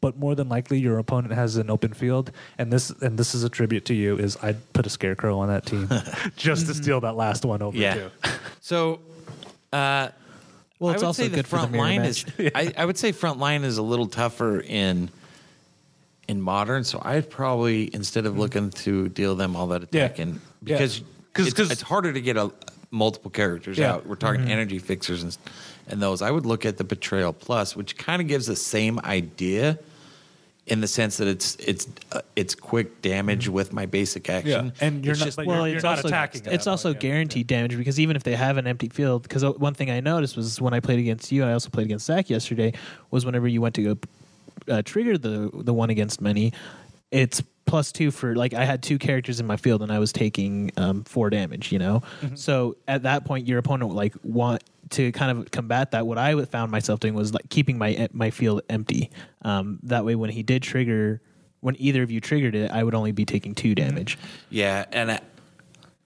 But more than likely, your opponent has an open field, and this and this is a tribute to you. Is I'd put a scarecrow on that team [LAUGHS] just to steal that last one over Yeah. too. [LAUGHS] So, uh, well, it's I would also say good the for the front line match. is. I, I would say front line is a little tougher in in modern. So I'd probably instead of looking to deal them all that Yeah. attack in Yeah. because 'Cause- it's, 'cause- it's harder to get a multiple characters Yeah. out. We're talking energy fixers and and those. I would look at the betrayal plus, which kind of gives the same idea. In the sense that it's it's uh, it's quick damage with my basic action, Yeah. And you're It's not- just but well, you're- it's not also attacking it's also point, yeah. guaranteed damage because even if they have an empty field, because one thing I noticed was when I played against you, I also played against Zach yesterday. Was whenever you went to go uh, trigger the the one against many, it's plus two for like I had two characters in my field and I was taking um, four damage. You know, Mm-hmm. so at that point your opponent like want to kind of combat that. What I found myself doing was like keeping my my field empty. Um, that way, when he did trigger when either of you triggered it, I would only be taking two damage. Yeah, and I,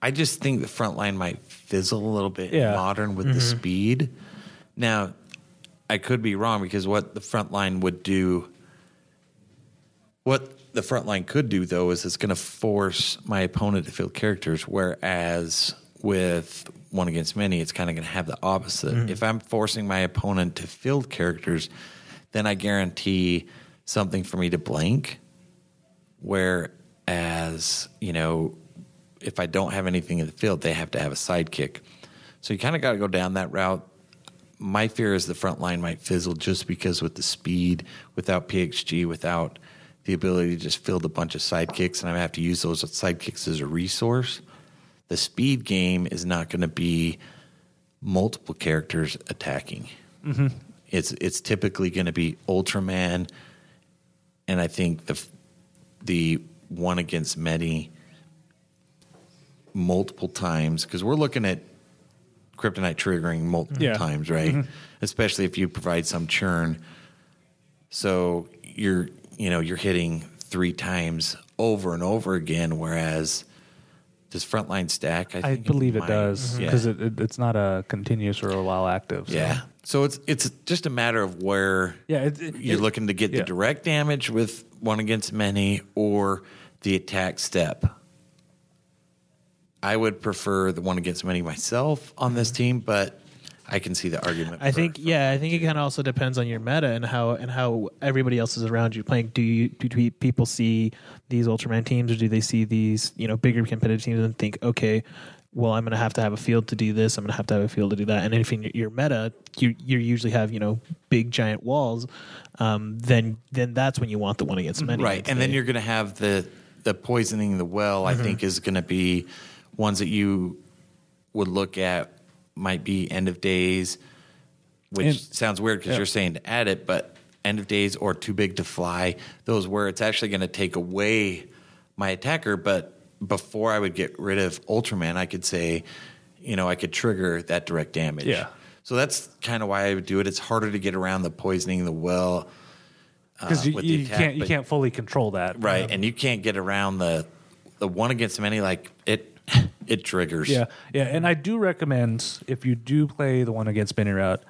I just think the front line might fizzle a little bit Yeah. modern with the speed. Now, I could be wrong because what the front line would do, what the front line could do though, is it's going to force my opponent to field characters, whereas with one against many, it's kind of going to have the opposite. Mm-hmm. If I'm forcing my opponent to field characters, then I guarantee something for me to blank. Whereas, you know, if I don't have anything in the field, they have to have a sidekick. So you kind of got to go down that route. My fear is the front line might fizzle just because with the speed, without PXG, without the ability to just field a bunch of sidekicks, and I have to use those sidekicks as a resource. The speed game is not going to be multiple characters attacking. Mm-hmm. It's it's typically going to be Ultraman, and I think the the one against many multiple times because we're looking at kryptonite triggering multiple Yeah. times, right? Mm-hmm. Especially if you provide some churn. So you're you know you're hitting three times over and over again, whereas does frontline stack? I think believe it might. does mm-hmm. Yeah. because it, it, it's not a continuous or a while active. so- Yeah. So it's it's just a matter of where Yeah, it- it- you're it- looking to get yeah. the direct damage with one against many or the attack step. I would prefer the one against many myself on this mm-hmm. team, but I can see the argument. I for- think yeah, I think it kind of also depends on your meta and how and how everybody else is around you playing. Do you do people see these Ultraman teams or do they see these you know bigger competitive teams and think okay, well I'm going to have to have a field to do this. I'm going to have to have a field to do that. And if in your, meta you you usually have you know big giant walls, um, then then that's when you want the one against many. right, and then you're going to have the the poisoning the well. I think is going to be ones that you would look at might be end of days, which And- sounds weird because yeah. you're saying to add it, but end of days or too big to fly. Those where it's actually going to take away my attacker, but before I would get rid of Ultraman, I could say, you know, I could trigger that direct damage. Yeah. So that's kind of why I would do it. It's harder to get around the poisoning the well. because uh, you, with the you attack, can't you can't fully control that, right and you can't get around the the one against many like it [LAUGHS] it triggers Yeah, yeah, and I do recommend if you do play the one against many route,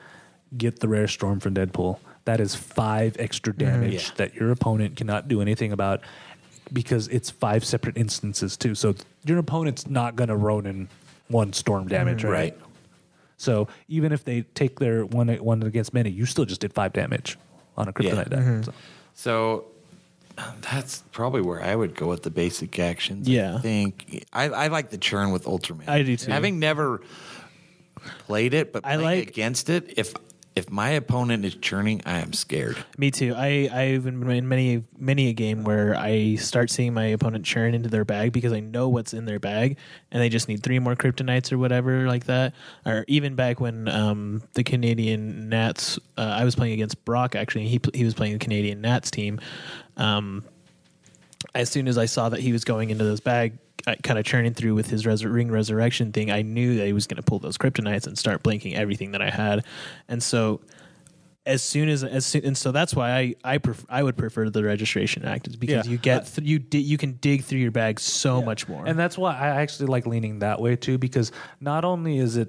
get the rare storm from Deadpool. That is five extra mm. damage Yeah. that your opponent cannot do anything about because it's five separate instances too. So your opponent's not going to Ronin one storm damage, mm. right? right So even if they take their one one against many, you still just did five damage on a kryptonite deck. Mm-hmm. So- so that's probably where I would go with the basic actions. Yeah. I think I, I like the churn with Ultraman. I do too. Having never played it, but I like- against it, if if my opponent is churning, I am scared. Me too. I I've been in many many a game where I start seeing my opponent churn into their bag because I know what's in their bag, and they just need three more kryptonites or whatever like that. Or even back when um, the Canadian Nats, uh, I was playing against Brock actually. He he was playing the Canadian Nats team. Um, as soon as I saw that he was going into this bag, kind of churning through with his resur- ring resurrection thing, I knew that he was going to pull those kryptonites and start blinking everything that I had. And so, as soon as as soon, and so that's why I I pref- I would prefer the registration act is because Yeah. you get th- you di- you can dig through your bag so much more. And that's why I actually like leaning that way too, because not only is it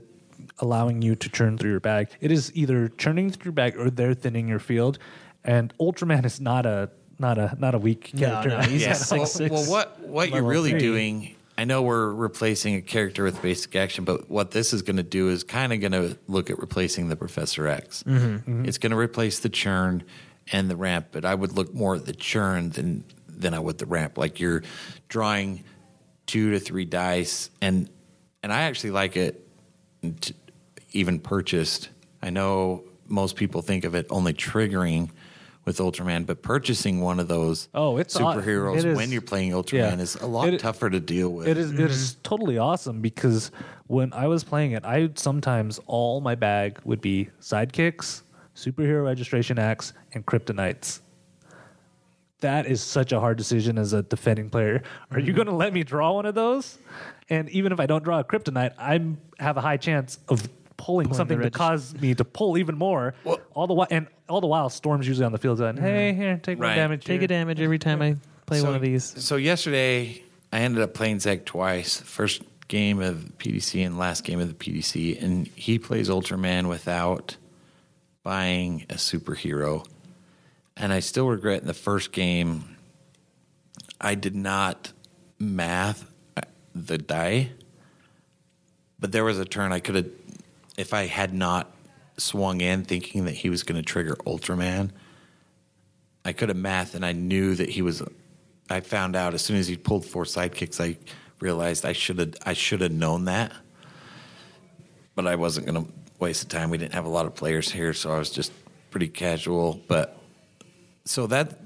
allowing you to churn through your bag, it is either churning through your bag or they're thinning your field. And Ultraman is not a not a not a weak character. no, he's Yeah. at six well, six. well, what what you're really three. doing? I know we're replacing a character with basic action, but what this is going to do is kind of going to look at replacing the Professor X. Mm-hmm. It's going to replace the churn and the ramp, but I would look more at the churn than than I would the ramp. Like you're drawing two to three dice, and and I actually like it t- even purchased. I know most people think of it only triggering with Ultraman, but purchasing one of those Oh, it's aw- superheroes it is- when you're playing Ultraman yeah. is a lot It- tougher to deal with. It is it is mm-hmm. totally awesome because when I was playing it, I sometimes all my bag would be sidekicks, superhero registration acts, and kryptonites. That is such a hard decision as a defending player. Are you mm-hmm. going to let me draw one of those? And even if I don't draw a kryptonite, I have a high chance of pulling, something to cause me to pull even more. all the while, and all the while, Storm's usually on the field saying, "Hey, mm-hmm. here, take one Right. damage. Take here." a damage every time I play So- one of these. So yesterday, I ended up playing Zach twice. First game of PDC and last game of the PDC, and he plays Ultraman without buying a superhero. And I still regret in the first game, I did not math uh, the die. But there was a turn I could have, if I had not swung in thinking that he was going to trigger Ultraman, I could have math and I knew that he was. I found out as soon as he pulled four sidekicks, I realized I should have I should have known that. But I wasn't going to waste the time. We didn't have a lot of players here, so I was just pretty casual. But so that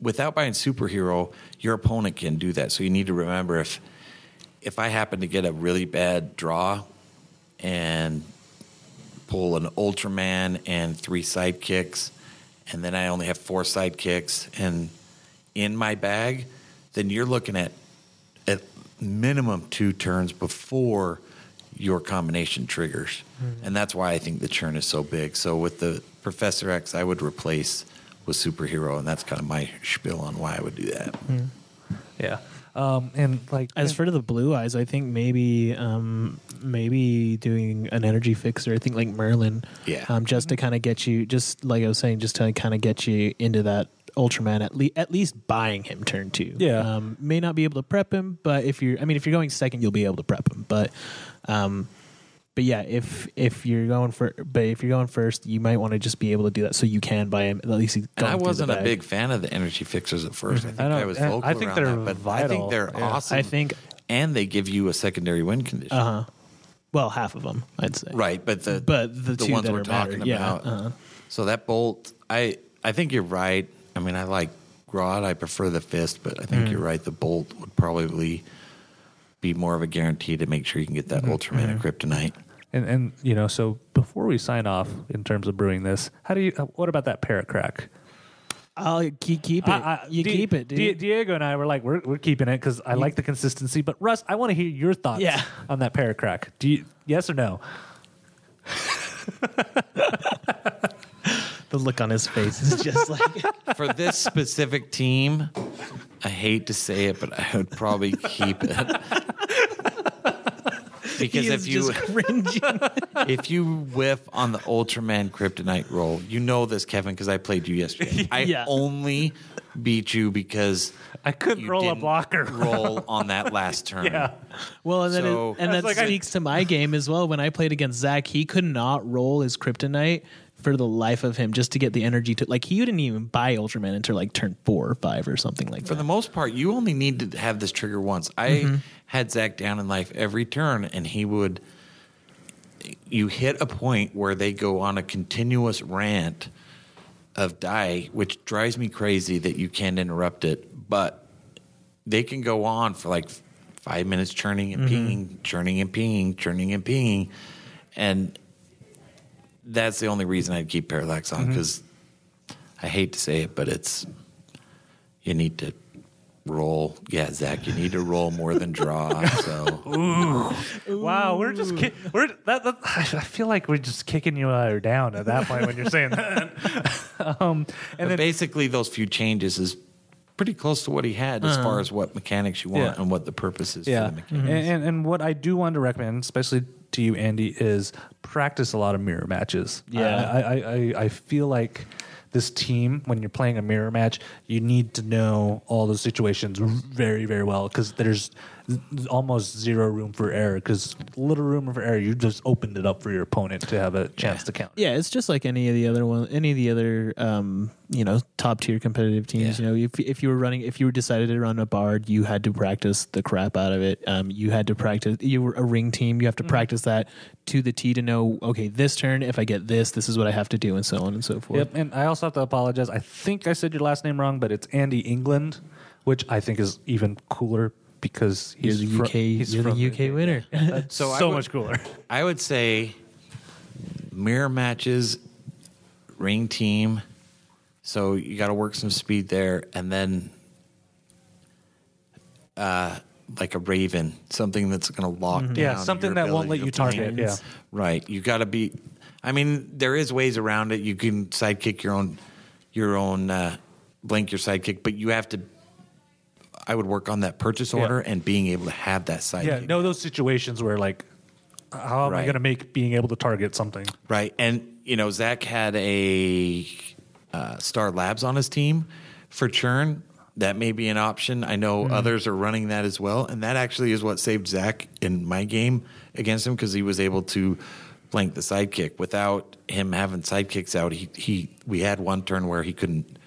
without buying superhero, your opponent can do that. So you need to remember if if I happen to get a really bad draw and pull an Ultraman and three sidekicks, and then I only have four sidekicks and in my bag, then you're looking at at minimum two turns before your combination triggers. Hmm. And that's why I think the churn is so big. So with the Professor X, I would replace with superhero, and that's kind of my spiel on why I would do that. Hmm. Yeah. Um, and like As for the blue eyes, I think maybe um, maybe doing an energy fixer. I think like Merlin, Yeah. um, just to kind of get you, just like I was saying, just to kind of get you into that Ultraman at least at least buying him turn two. Yeah. um, may not be able to prep him, but if you're, I mean, if you're going second, you'll be able to prep him. But, um, but yeah, if if you're going for, but if you're going first, you might want to just be able to do that so you can buy him. At least he's And I going through the wasn't a big fan of the energy fixers at first. I think I I, was vocal I think around they're that, but I think they're Yeah. awesome. I think, and they give you a secondary win condition. uh huh. Well, half of them, I'd say. Right, but the But the two ones that we're are talking matter, yeah, about. uh-huh. So that bolt, I I think you're right. I mean, I like Grodd. I prefer the fist, but I think Mm. you're right. The bolt would probably be more of a guarantee to make sure you can get Mm-hmm. that Ultraman and Kryptonite. and and you know, so before we sign off in terms of brewing this, how do you? Uh, what about that Parallax? I'll keep keep it. I- I- you Di- keep it, dude. Di- Diego and I were like, we're we're keeping it because I like the consistency. But Russ, I want to hear your thoughts Yeah. on that Parallax. Do you yes or no? [LAUGHS] the look on his face is just like [LAUGHS] For this specific team, I hate to say it, but I would probably keep it. Because if you [LAUGHS] if you whiff on the Ultraman Kryptonite roll, you know this, Kevin, because I played you yesterday. [LAUGHS] I Yeah. only beat you because I couldn't you roll a didn't blocker. roll on that last turn. Yeah. well, and then So- it, and that was like, I- speaks to my game as well. When I played against Zach, he could not roll his kryptonite for the life of him just to get the energy to like he didn't even buy Ultraman until like turn four or five or something like For that. For the most part, you only need to have this trigger once. I Mm-hmm. had Zach down in life every turn, and he would. You hit a point where they go on a continuous rant of die, which drives me crazy that you can't interrupt it. But they can go on for like five minutes, churning Mm-hmm. and pinging, churning and pinging, churning and pinging, and that's the only reason I'd keep Parallax Mm-hmm. on because I hate to say it, but it's you need to roll. Yeah, Zach, you need to roll more than draw. [LAUGHS] So Wow, we're just ki- we're that, that. I feel like we're just kicking you uh, down at that point when you're saying that. [LAUGHS] um, and then basically, those few changes is pretty close to what he had as far as what mechanics you want. Yeah. and what the purpose is yeah, for the mechanics. and, and and what I do want to recommend, especially to you, Andy, is practice a lot of mirror matches. Uh, yeah. I I, I, I feel like this team, when you're playing a mirror match, you need to know all those situations very very well because there's almost zero room for error. Because little room for error, you just opened it up for your opponent to have a chance to count. Yeah, it's just like any of the other one, any of the other, um, you know, top tier competitive teams. Yeah. You know, if if you were running, if you were decided to run a bard, you had to practice the crap out of it. Um, you had to practice. You were a ring team. You have to practice that to the T to know. Okay, this turn, if I get this, this is what I have to do, and so on and so forth. Yep, and I also have to apologize. I think I said your last name wrong, but it's Andy England, which I think is even cooler because You're he's the fro- UK. he's you're the UK winner. [LAUGHS] So so would- much cooler. I would say mirror matches, ring team. So you got to work some speed there, and then uh, like a raven, something that's going to lock down. Mm-hmm. Yeah, something your that won't let you to target. Yeah. Right. You got to be. I mean, there is ways around it. You can sidekick your own, your own uh, blink your sidekick, but you have to I would work on that purchase order and being able to have that sidekick. Yeah, know those situations where like, how am I going to make being able to target something? Right. And, you know, Zach had a uh, Star Labs on his team for churn. That may be an option. I know others are running that as well. And that actually is what saved Zach in my game against him because he was able to blank the sidekick. Without him having sidekicks out, he, he we had one turn where he couldn't,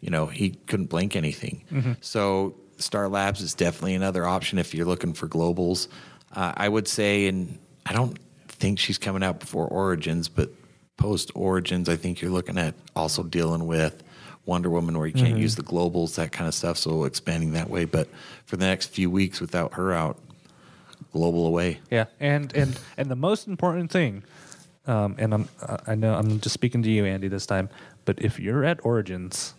you know, he couldn't blink anything. So Star Labs is definitely another option if you're looking for globals. Uh, I would say, and I don't think she's coming out before Origins, but post Origins, I think you're looking at also dealing with Wonder Woman where you can't use the globals, that kind of stuff. So expanding that way. But for the next few weeks without her out, global away. Yeah, and and and the most important thing, um, and I'm I know I'm just speaking to you, Andy, this time. But if you're at Origins,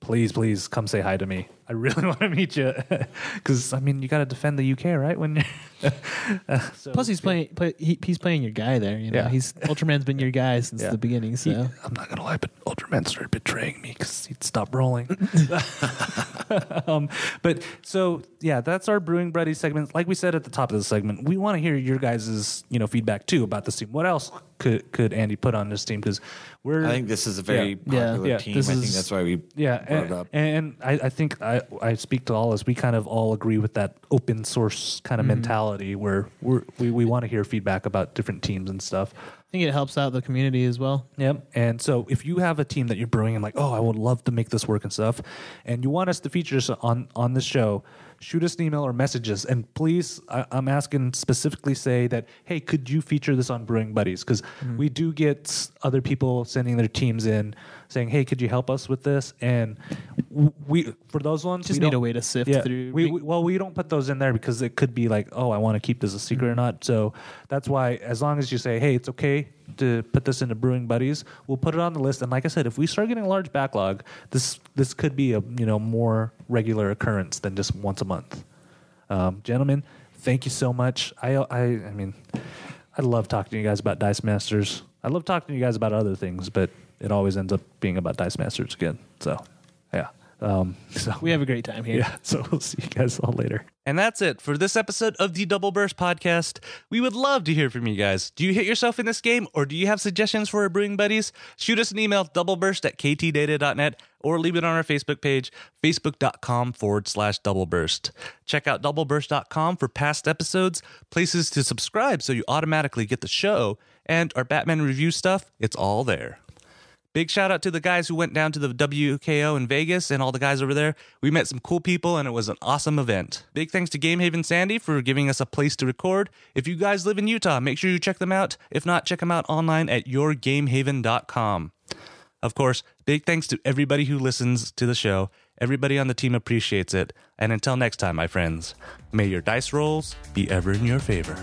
please, please come say hi to me. I really [LAUGHS] want to meet you [LAUGHS] because I mean you got to defend the UK, right? When you're [LAUGHS] so, Plus, he's playing. Play, he, he's playing your guy there. You know, Yeah. he's Ultraman's been your guy since Yeah. the beginning. So He- I'm not gonna lie, but Ultraman started betraying me because he'd stop rolling. um, but so yeah, that's our brewing buddy segment. Like we said at the top of the segment, we want to hear your guys' you know feedback too about this team. What else could could Andy put on this team? Because we're I think this is a very Yeah. Yeah. popular Yeah, team. this I think is- that's why we yeah, brought and, it up. and I, I think I, I speak to all of us. We kind of all agree with that open source kind of Mm-hmm. mentality where we're, we we want to hear feedback about different teams and stuff. I think it helps out the community as well. Yep. And so if you have a team that you're brewing and like, oh, I would love to make this work and stuff, and you want us to feature this on on this show, shoot us an email or message us. And please, I, I'm asking specifically say that, hey, could you feature this on Brewing Buddies? Because we do get other people sending their teams in saying, hey, could you help us with this? And we for those ones, Just we need a way to sift yeah, through. We, we- well, we don't put those in there because it could be like, oh, I want to keep this a secret or not. So that's why, as long as you say, hey, it's okay to put this into Brewing Buddies, we'll put it on the list. And like I said, if we start getting a large backlog, this this could be a you know more regular occurrence than just once a month. Um, gentlemen, thank you so much. I I I mean, I love talking to you guys about Dice Masters. I love talking to you guys about other things, but it always ends up being about Dice Masters again. So, yeah. Um, [LAUGHS] so We have a great time here. yeah. So we'll see you guys all later. And that's it for this episode of the Double Burst podcast. We would love to hear from you guys. Do you hit yourself in this game or do you have suggestions for our brewing buddies? Shoot us an email, doubleburst at ktdata.net or leave it on our Facebook page, facebook.com forward slash doubleburst. Check out doubleburst.com for past episodes, places to subscribe so you automatically get the show, and our Batman review stuff. It's all there. Big shout out to the guys who went down to the WKO in Vegas and all the guys over there. We met some cool people and it was an awesome event. Big thanks to Game Haven Sandy for giving us a place to record. If you guys live in Utah, make sure you check them out. If not, check them out online at yourgamehaven.com. Of course, big thanks to everybody who listens to the show. Everybody on the team appreciates it. And until next time, my friends, may your dice rolls be ever in your favor.